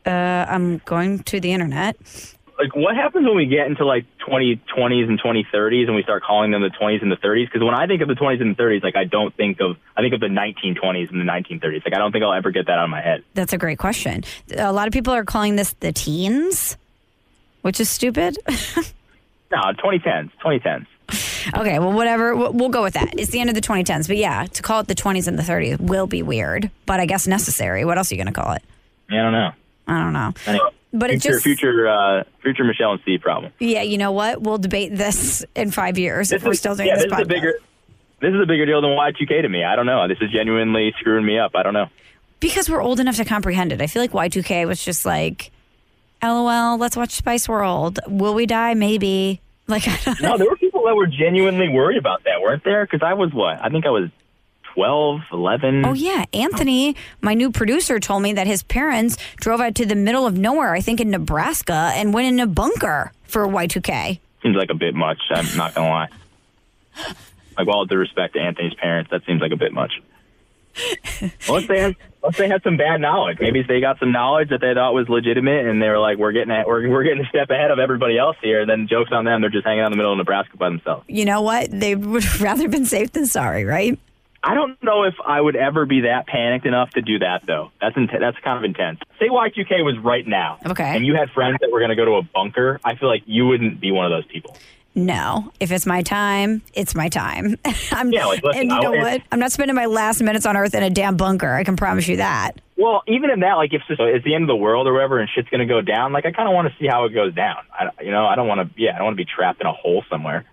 Uh, I'm going to the internet. like what happens when we get into like 2020s and 2030s and we start calling them the 20s and the 30s because when i think of the 20s and the 30s like i don't think of i think of the 1920s and the 1930s like i don't think i'll ever get that out of my head That's a great question. A lot of people are calling this the teens, which is stupid. no 2010s 2010s okay, well, whatever. We'll we'll go with that. It's the end of the 2010s. But yeah, to call it the 20s and the 30s will be weird, but I guess necessary. What else are you going to call it? i don't know I don't know. anyway, But it just- future uh future michelle and steve problem Yeah, you know what? We'll debate this in five years if This we're still doing yeah, this, this is a podcast. bigger this is a bigger deal than y2k to me i don't know this is genuinely screwing me up i don't know because we're old enough to comprehend it. I feel like Y2K was just like, LOL, let's watch Spice World. Will we die? Maybe. Like, I don't no there were people that were genuinely worried about that weren't there because i was what i think i was 12 11 Oh yeah, Anthony, my new producer, told me that his parents drove out to the middle of nowhere, I think in Nebraska, and went in a bunker for Y2K. seems like a bit much. I'm not gonna lie. Like, all due respect to Anthony's parents, that seems like a bit much. Unless they had, unless they had some bad knowledge, maybe they got some knowledge that they thought was legitimate, and they were like, "We're getting at, we're we're getting a step ahead of everybody else here." Then jokes on them; they're just hanging out in the middle of Nebraska by themselves. You know what? They would have rather been safe than sorry, right? I don't know if I would ever be that panicked enough to do that, though. That's int- that's kind of intense. Say Y2K was right now, Okay. and you had friends that were going to go to a bunker. I feel like you wouldn't be one of those people. No, if it's my time, it's my time. I'm, Yeah, like, listen, and you know what? I'm not spending my last minutes on Earth in a damn bunker. I can promise you that. Well, even in that, like if it's the end of the world or whatever, and shit's gonna go down, like I kind of want to see how it goes down. I, you know, I don't want to. Yeah, I don't want to be trapped in a hole somewhere.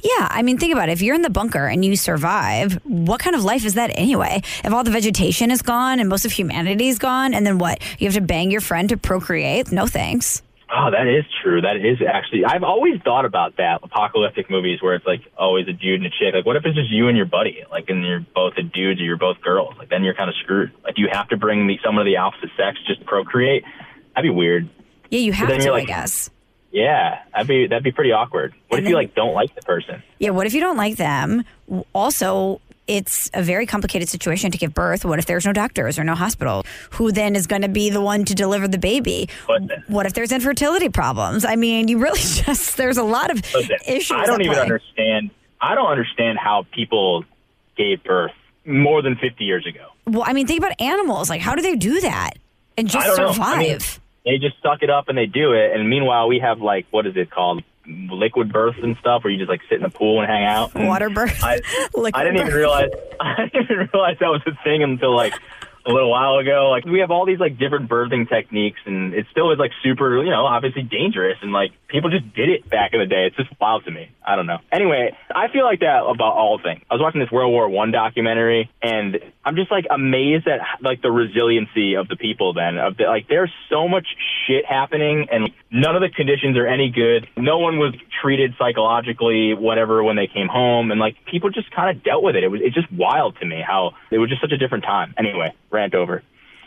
Yeah, I mean, think about it. If you're in the bunker and you survive, what kind of life is that anyway? If all the vegetation is gone and most of humanity is gone, and then what? You have to bang your friend to procreate? No thanks. Oh, that is true. That is actually. I've always thought about that apocalyptic movies where it's like always a dude and a chick. Like, what if it's just you and your buddy? Like, and you're both a dudes or you're both girls. Like, then you're kind of screwed. Like, do you have to bring the, someone of the opposite sex just to procreate? That'd be weird. Yeah, you have to, you're I guess. Yeah, that'd be that'd be pretty awkward. What And if you like don't like the person? Yeah, what if you don't like them? Also, it's a very complicated situation to give birth. What if there's no doctors or no hospital? Who then is going to be the one to deliver the baby? What if there's infertility problems? I mean, you really just, there's a lot of Listen, issues. I don't even play. understand. I don't understand how people gave birth more than 50 years ago. Well, I mean, think about animals. Like, how do they do that and just I don't know. survive? I mean, they just suck it up and they do it. And meanwhile, we have like what is it called, liquid births and stuff, where you just like sit in the pool and hang out. And Water birth. I, I didn't even realize. I didn't even realize that was a thing until like a little while ago. Like we have all these like different birthing techniques, and it still is like super, you know, obviously dangerous, and like people just did it back in the day. It's just wild to me. I don't know. Anyway, I feel like that about all things. I was watching this World War One documentary, and I'm just like amazed at like the resiliency of the people. Then of the, like there's so much shit happening, and none of the conditions are any good. No one was treated psychologically, whatever, when they came home, and like people just kind of dealt with it. It was it's just wild to me how it was just such a different time. Anyway, rant over.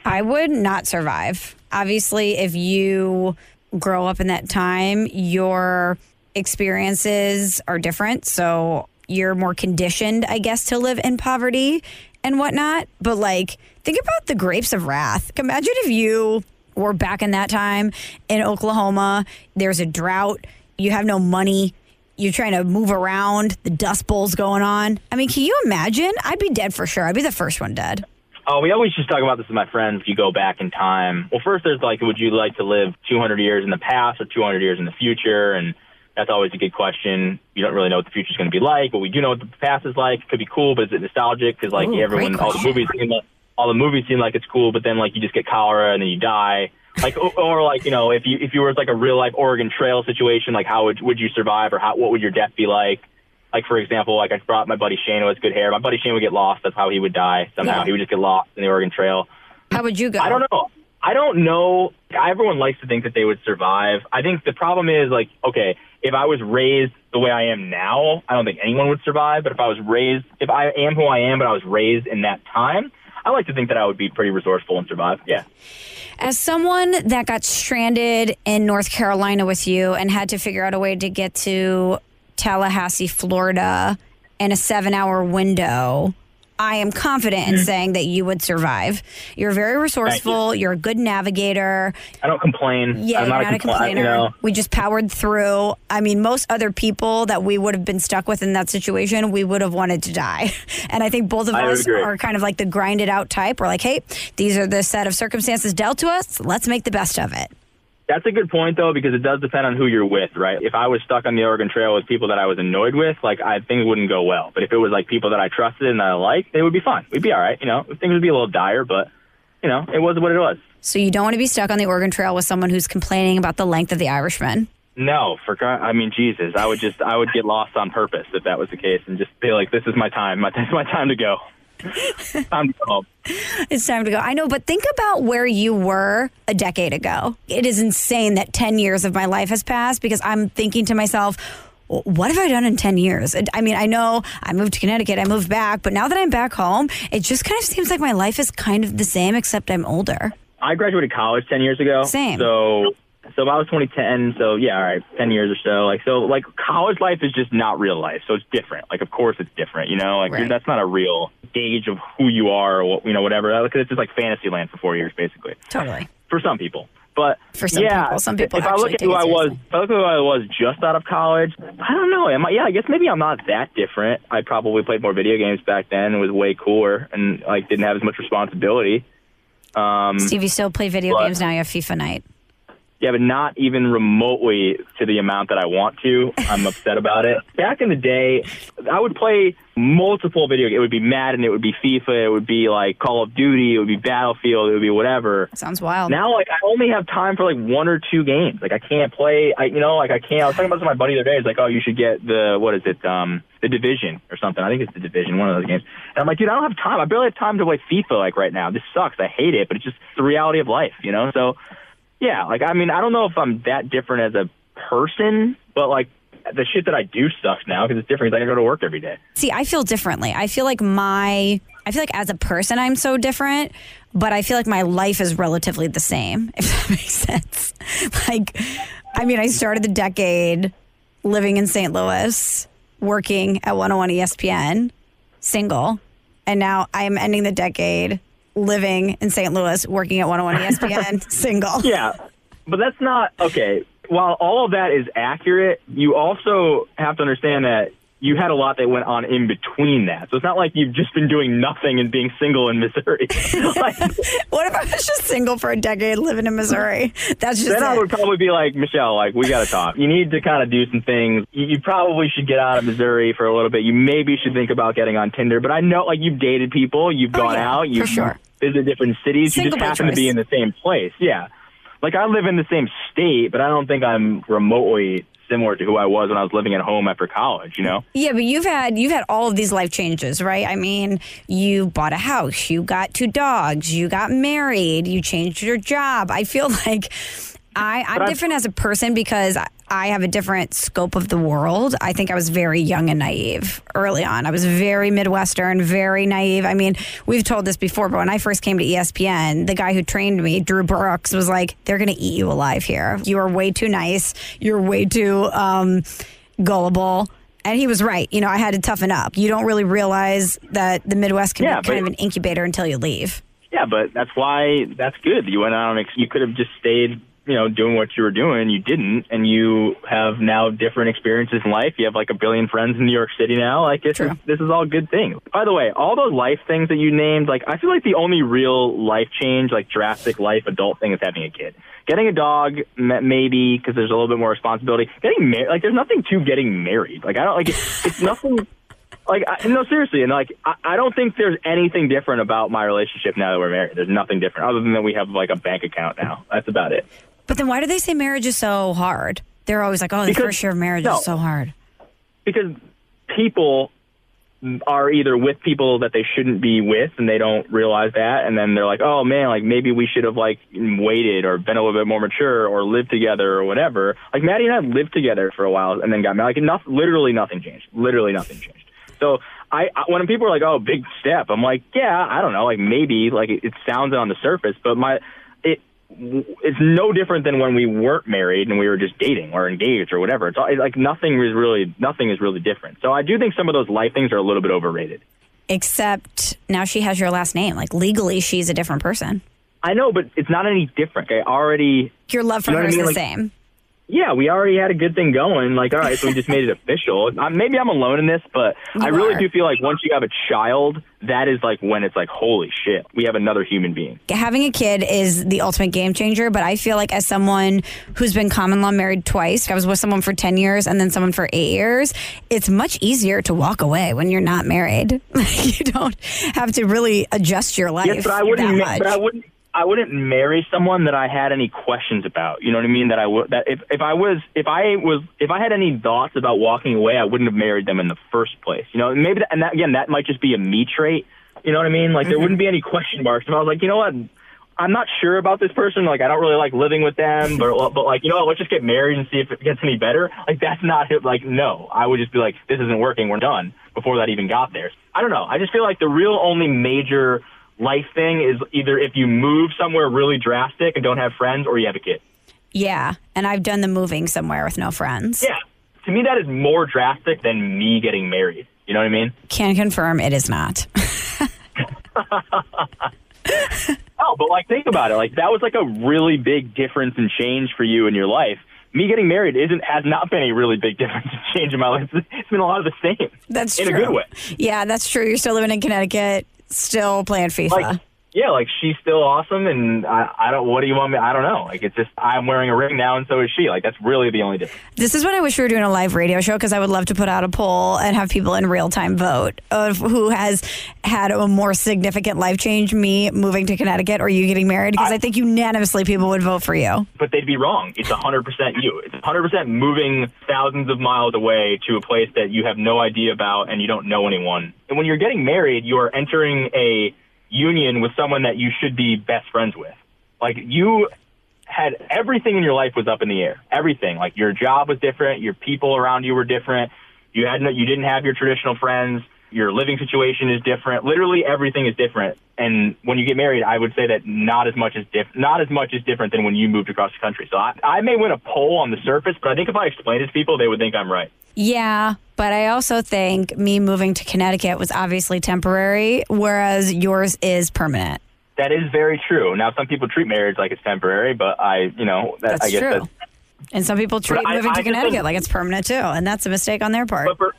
I would not survive. Obviously, if you grow up in that time, your experiences are different. So you're more conditioned, I guess, to live in poverty and whatnot. But like, think about the grapes of wrath. Imagine if you were back in that time in Oklahoma, there's a drought, you have no money. You're trying to move around, the dust bowl's going on. I mean, can you imagine? I'd be dead for sure. I'd be the first one dead. Oh, we always just talk about this with my friends. If you go back in time, well, first there's like, would you like to live 200 years in the past or 200 years in the future? And that's always a good question. You don't really know what the future is going to be like, but we do know what the past is like. It could be cool, but is it nostalgic? Because like Ooh, everyone, all the movies seem like all the movies seem like it's cool, but then like you just get cholera and then you die. Like or, or like you know if you if you were like a real life Oregon Trail situation, like how would would you survive or how what would your death be like? Like for example, like I brought my buddy Shane who has good hair. My buddy Shane would get lost. That's how he would die somehow. Yeah. He would just get lost in the Oregon Trail. How would you go? I don't know. I don't know. Everyone likes to think that they would survive. I think the problem is like, okay, if I was raised the way I am now, I don't think anyone would survive. But if I was raised, if I am who I am, but I was raised in that time, I like to think that I would be pretty resourceful and survive. Yeah. As someone that got stranded in North Carolina with you and had to figure out a way to get to Tallahassee, Florida in a seven hour window, I am confident in mm-hmm. saying that you would survive. You're very resourceful. You're a good navigator. I don't complain. Yeah, I'm you're not, not a compli- complainer. You know, We just powered through. I mean, most other people that we would have been stuck with in that situation, we would have wanted to die. And I think both of I us agree. are kind of like the grinded out type. We're like, hey, these are the set of circumstances dealt to us. Let's make the best of it. That's a good point though, because it does depend on who you're with, right? If I was stuck on the Oregon Trail with people that I was annoyed with, like I things wouldn't go well. But if it was like people that I trusted and that I liked, they would be fine. We'd be all right. You know, things would be a little dire, but you know, it was what it was. So you don't want to be stuck on the Oregon Trail with someone who's complaining about the length of the Irishman. No, for God, I mean Jesus, I would just I would get lost on purpose if that was the case, and just be like, this is my time. My, this is my time to go. Time to go. It's time to go. I know, but think about where you were a decade ago. It is insane that 10 years of my life has passed because I'm thinking to myself, what have I done in 10 years? I mean, I know I moved to Connecticut, I moved back, but now that I'm back home, it just kind of seems like my life is kind of the same, except I'm older. I graduated college ten years ago. Same. So so I was 2010. So yeah, all right, ten years or so. Like so, like college life is just not real life. So it's different. Like of course it's different. You know, like Right. that's not a real gauge of who you are or what, you know whatever. Because it's just like fantasy land for four years basically Totally. for some people. But For some yeah, people. Some people If I look at who I was, if I look at who I was just out of college, I don't know. Am I? Yeah, I guess maybe I'm not that different. I probably played more video games back then. and was way cooler and like didn't have as much responsibility. Um, Steve, you still play video What? games now, you have FIFA night. Yeah, but not even remotely to the amount that I want to. I'm upset about it. Back in the day, I would play multiple video games. It would be Madden, it would be FIFA, it would be like Call of Duty, it would be Battlefield, it would be whatever. Sounds wild. Now, like, I only have time for like one or two games. Like, I can't play. I, you know, like I can't. I was talking about this with my buddy the other day. He's like, "Oh, you should get the what is it? Um, the Division or something. I think it's the Division, one of those games." And I'm like, dude, I don't have time. I barely have time to play FIFA like right now. This sucks. I hate it, but it's just the reality of life, you know. So, yeah, like I mean, I don't know if I'm that different as a person, but like the shit that I do sucks now because it's different. 'cause I go to work every day. See, I feel differently. I feel like my, I feel like as a person, I'm so different, but I feel like my life is relatively the same, if that makes sense. Like, I mean, I started the decade living in St. Louis, working at 101 ESPN, single, and now I am ending the decade living in St. Louis, working at 101 ESPN, single. Yeah, but that's not okay. While all of that is accurate, you also have to understand that you had a lot that went on in between that. So it's not like you've just been doing nothing and being single in Missouri. like, What if I was just single for a decade living in Missouri? That's just then I would probably be like, Michelle, like, we got to talk. You need to kind of do some things. You, you probably should get out of Missouri for a little bit. You maybe should think about getting on Tinder. But I know, like, you've dated people, you've Oh, gone yeah, out, you've, sure. visit different cities. you just happen to be in the same place. Yeah. Like I live in the same state, but I don't think I'm remotely similar to who I was when I was living at home after college, you know? Yeah, but you've had you've had all of these life changes, right? I mean, you bought a house, you got two dogs, you got married, you changed your job. I feel like I, I'm different as a person because I- I have a different scope of the world. I think I was very young and naive early on. I was very Midwestern, very naive. I mean, we've told this before, but when I first came to ESPN, the guy who trained me, Drew Brooks, was like, they're going to eat you alive here. You are way too nice. You're way too um, gullible. And he was right. You know, I had to toughen up. You don't really realize that the Midwest can Yeah, be kind but- of an incubator until you leave. Yeah, but that's why that's good. You went out and you could have just stayed, you know, doing what you were doing. You didn't, and you have now different experiences in life. You have like a billion friends in New York City now. Like this is this is all good things. By the way, all those life things that you named, like I feel like the only real life change, like drastic life adult thing, is having a kid. Getting a dog, m- maybe because there's a little bit more responsibility. Getting married, like there's nothing to getting married. Like I don't like it, it's nothing. Like I, no, seriously, and like I, I don't think there's anything different about my relationship now that we're married. There's nothing different other than that we have like a bank account now. That's about it. But then why do they say marriage is so hard? They're always like, oh, the Because- first year of marriage no. is so hard. Because people are either with people that they shouldn't be with and they don't realize that and then they're like oh man like maybe we should have like waited or been a little bit more mature or lived together or whatever like maddie and i lived together for a while and then got married like enough literally nothing changed literally nothing changed so I, I when people are like, "Oh, big step," I'm like, "Yeah, I don't know, like maybe, like it, it sounds on the surface, but my it's no different than when we weren't married and we were just dating or engaged or whatever. It's all, like nothing is really nothing is really different. So I do think some of those life things are a little bit overrated. Except now she has your last name. Like legally, she's a different person. I know, but it's not any different. I already Your love for You know her is I mean? the Like- same. Yeah, we already had a good thing going. Like, all right, so we just made it official. Uh, Maybe I'm alone in this, but I You really are. do feel like once you have a child, that is like when it's like, holy shit, we have another human being. Having a kid is the ultimate game changer, but I feel like as someone who's been common law married twice, I was with someone for 10 years and then someone for eight years, it's much easier to walk away when you're not married. you don't have to really adjust your life. Yes, but I wouldn't. that ma- much. But I wouldn't. I wouldn't marry someone that I had any questions about. You know what I mean? That I would. That if if I was if I was if I had any thoughts about walking away, I wouldn't have married them in the first place. You know, maybe that, and that again, that might just be a me trait. You know what I mean? Like there mm-hmm. wouldn't be any question marks. If I was like, you know what? I'm not sure about this person. Like, I don't really like living with them, but but like, you know what? Let's just get married and see if it gets any better. Like, that's not it. Like, no, I would just be like, this isn't working. We're done before that even got there. I don't know. I just feel like the real only major life thing is either if you move somewhere really drastic and don't have friends, or you have a kid. yeah, and I've done the moving somewhere with no friends. Yeah, to me, that is more drastic than me getting married. You know what I mean? Can confirm it is not. Oh, but like think about it. Like that was like a really big difference and change for you in your life. Me getting married isn't has not been a really big difference and change in my life. It's been a lot of the same. That's in true. a good way. Yeah, that's true. You're still living in Connecticut, still playing FIFA. Like yeah, like she's still awesome, and I, I don't. What do you want me? I don't know. Like it's just I'm wearing a ring now, and so is she. Like that's really the only difference. This is what I wish we were doing a live radio show because I would love to put out a poll and have people in real time vote of who has had a more significant life change, me moving to Connecticut or you getting married. Because I, think unanimously people would vote for you. But they'd be wrong. It's 100% you. It's 100% moving thousands of miles away to a place that you have no idea about and you don't know anyone. And when you're getting married, you are entering a union with someone that you should be best friends with. Like you had everything in your life was up in the air. Everything. Like your job was different, your people around you were different. You had no, you didn't have your traditional friends. Your living situation is different. Literally everything is different. And when you get married, I would say that not as much is diff- not as much is different than when you moved across the country. So I, I may win a poll on the surface, but I think if I explain it to people, they would think I'm right. Yeah, but I also think me moving to Connecticut was obviously temporary, whereas yours is permanent. That is very true. Now some people treat marriage like it's temporary, but I, you know, that, That's I guess true. that's And some people treat I- moving I to just Connecticut like it's permanent too, and that's a mistake on their part. But for,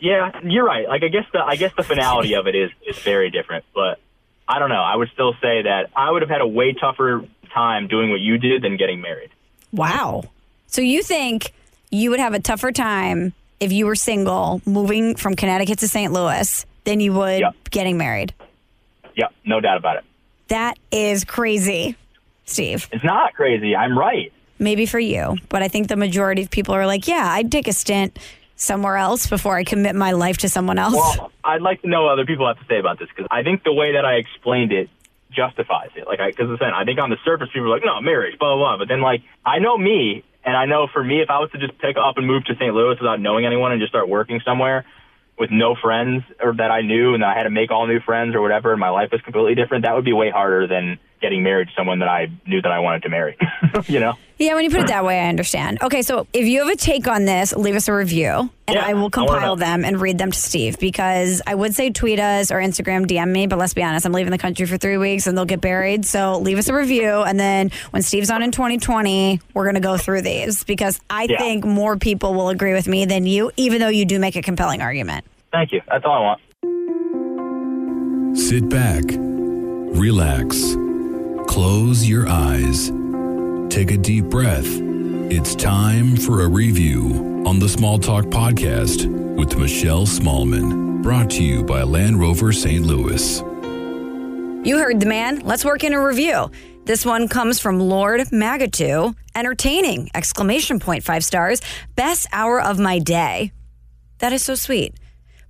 yeah, you're right. Like I guess the I guess the finality of it is is very different. But I don't know. I would still say that I would have had a way tougher time doing what you did than getting married. Wow. So you think you would have a tougher time if you were single moving from Connecticut to St. Louis than you would Yeah. getting married? Yep, no doubt about it. That is crazy, Steve. It's not crazy. I'm right. Maybe for you, but I think the majority of people are like, yeah, I'd take a stint somewhere else before I commit my life to someone else. Well, I'd like to know what other people have to say about this because I think the way that I explained it justifies it. Like, because then I think on the surface people are like, no, marriage, blah blah blah. But then like, I know me, and I know for me, if I was to just pick up and move to St. Louis without knowing anyone and just start working somewhere with no friends or that I knew and I had to make all new friends or whatever, and my life was completely different, that would be way harder than getting married to someone that I knew that I wanted to marry. you know? Yeah, when you put it that way, I understand. Okay, so if you have a take on this, leave us a review and Yeah, I will compile know. them and read them to Steve because I would say tweet us or Instagram DM me, but let's be honest, I'm leaving the country for three weeks and they'll get buried. So leave us a review. And then when Steve's on in 2020, we're going to go through these because I Yeah. think more people will agree with me than you, even though you do make a compelling argument. Thank you. That's all I want. Sit back, relax, close your eyes, take a deep breath. It's time for a review on the Small Talk Podcast with Michelle Smallmon, brought to you by Land Rover St. Louis. You heard the man. Let's work in a review. This one comes from Lord Magatu. Entertaining! Exclamation point, five stars. Best hour of my day. That is so sweet.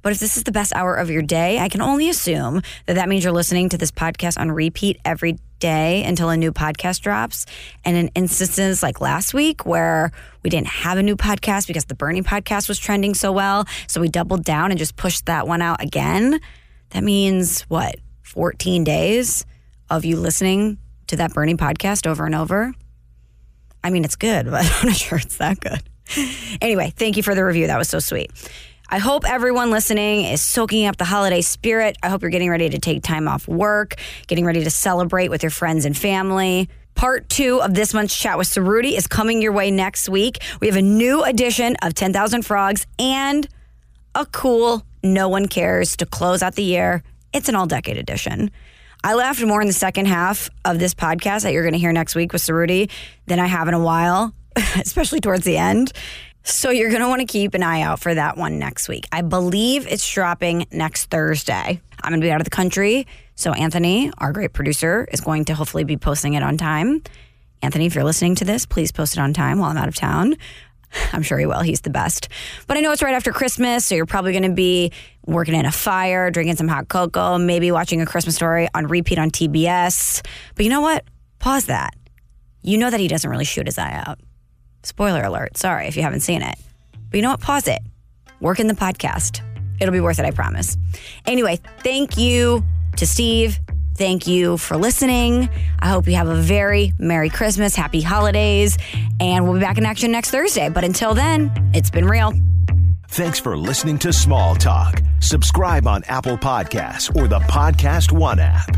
But if this is the best hour of your day, I can only assume that that means you're listening to this podcast on repeat every day until a new podcast drops. And in instances like last week where we didn't have a new podcast because the Bernie podcast was trending so well, so we doubled down and just pushed that one out again. That means what? 14 days of you listening to that Bernie podcast over and over? I mean, it's good, but I'm not sure it's that good. Anyway, thank you for the review. That was so sweet. I hope everyone listening is soaking up the holiday spirit. I hope you're getting ready to take time off work, getting ready to celebrate with your friends and family. Part two of this month's chat with Cerruti is coming your way next week. We have a new edition of 10,000 Frogs and a cool No One Cares to close out the year. It's an all decade edition. I laughed more in the second half of this podcast that you're going to hear next week with Cerruti than I have in a while, especially towards the end. So you're going to want to keep an eye out for that one next week. I believe it's dropping next Thursday. I'm going to be out of the country. So Anthony, our great producer, is going to hopefully be posting it on time. Anthony, if you're listening to this, please post it on time while I'm out of town. I'm sure he will. He's the best. But I know it's right after Christmas, so you're probably going to be working in a fire, drinking some hot cocoa, maybe watching a Christmas story on repeat on TBS. But you know what? Pause that. You know that he doesn't really shoot his eye out. Spoiler alert. Sorry if you haven't seen it. But you know what? Pause it. Work in the podcast. It'll be worth it, I promise. Anyway, thank you to Steve. Thank you for listening. I hope you have a very Merry Christmas, Happy Holidays, and we'll be back in action next Thursday. But until then, it's been real. Thanks for listening to Small Talk. Subscribe on Apple Podcasts or the Podcast One app.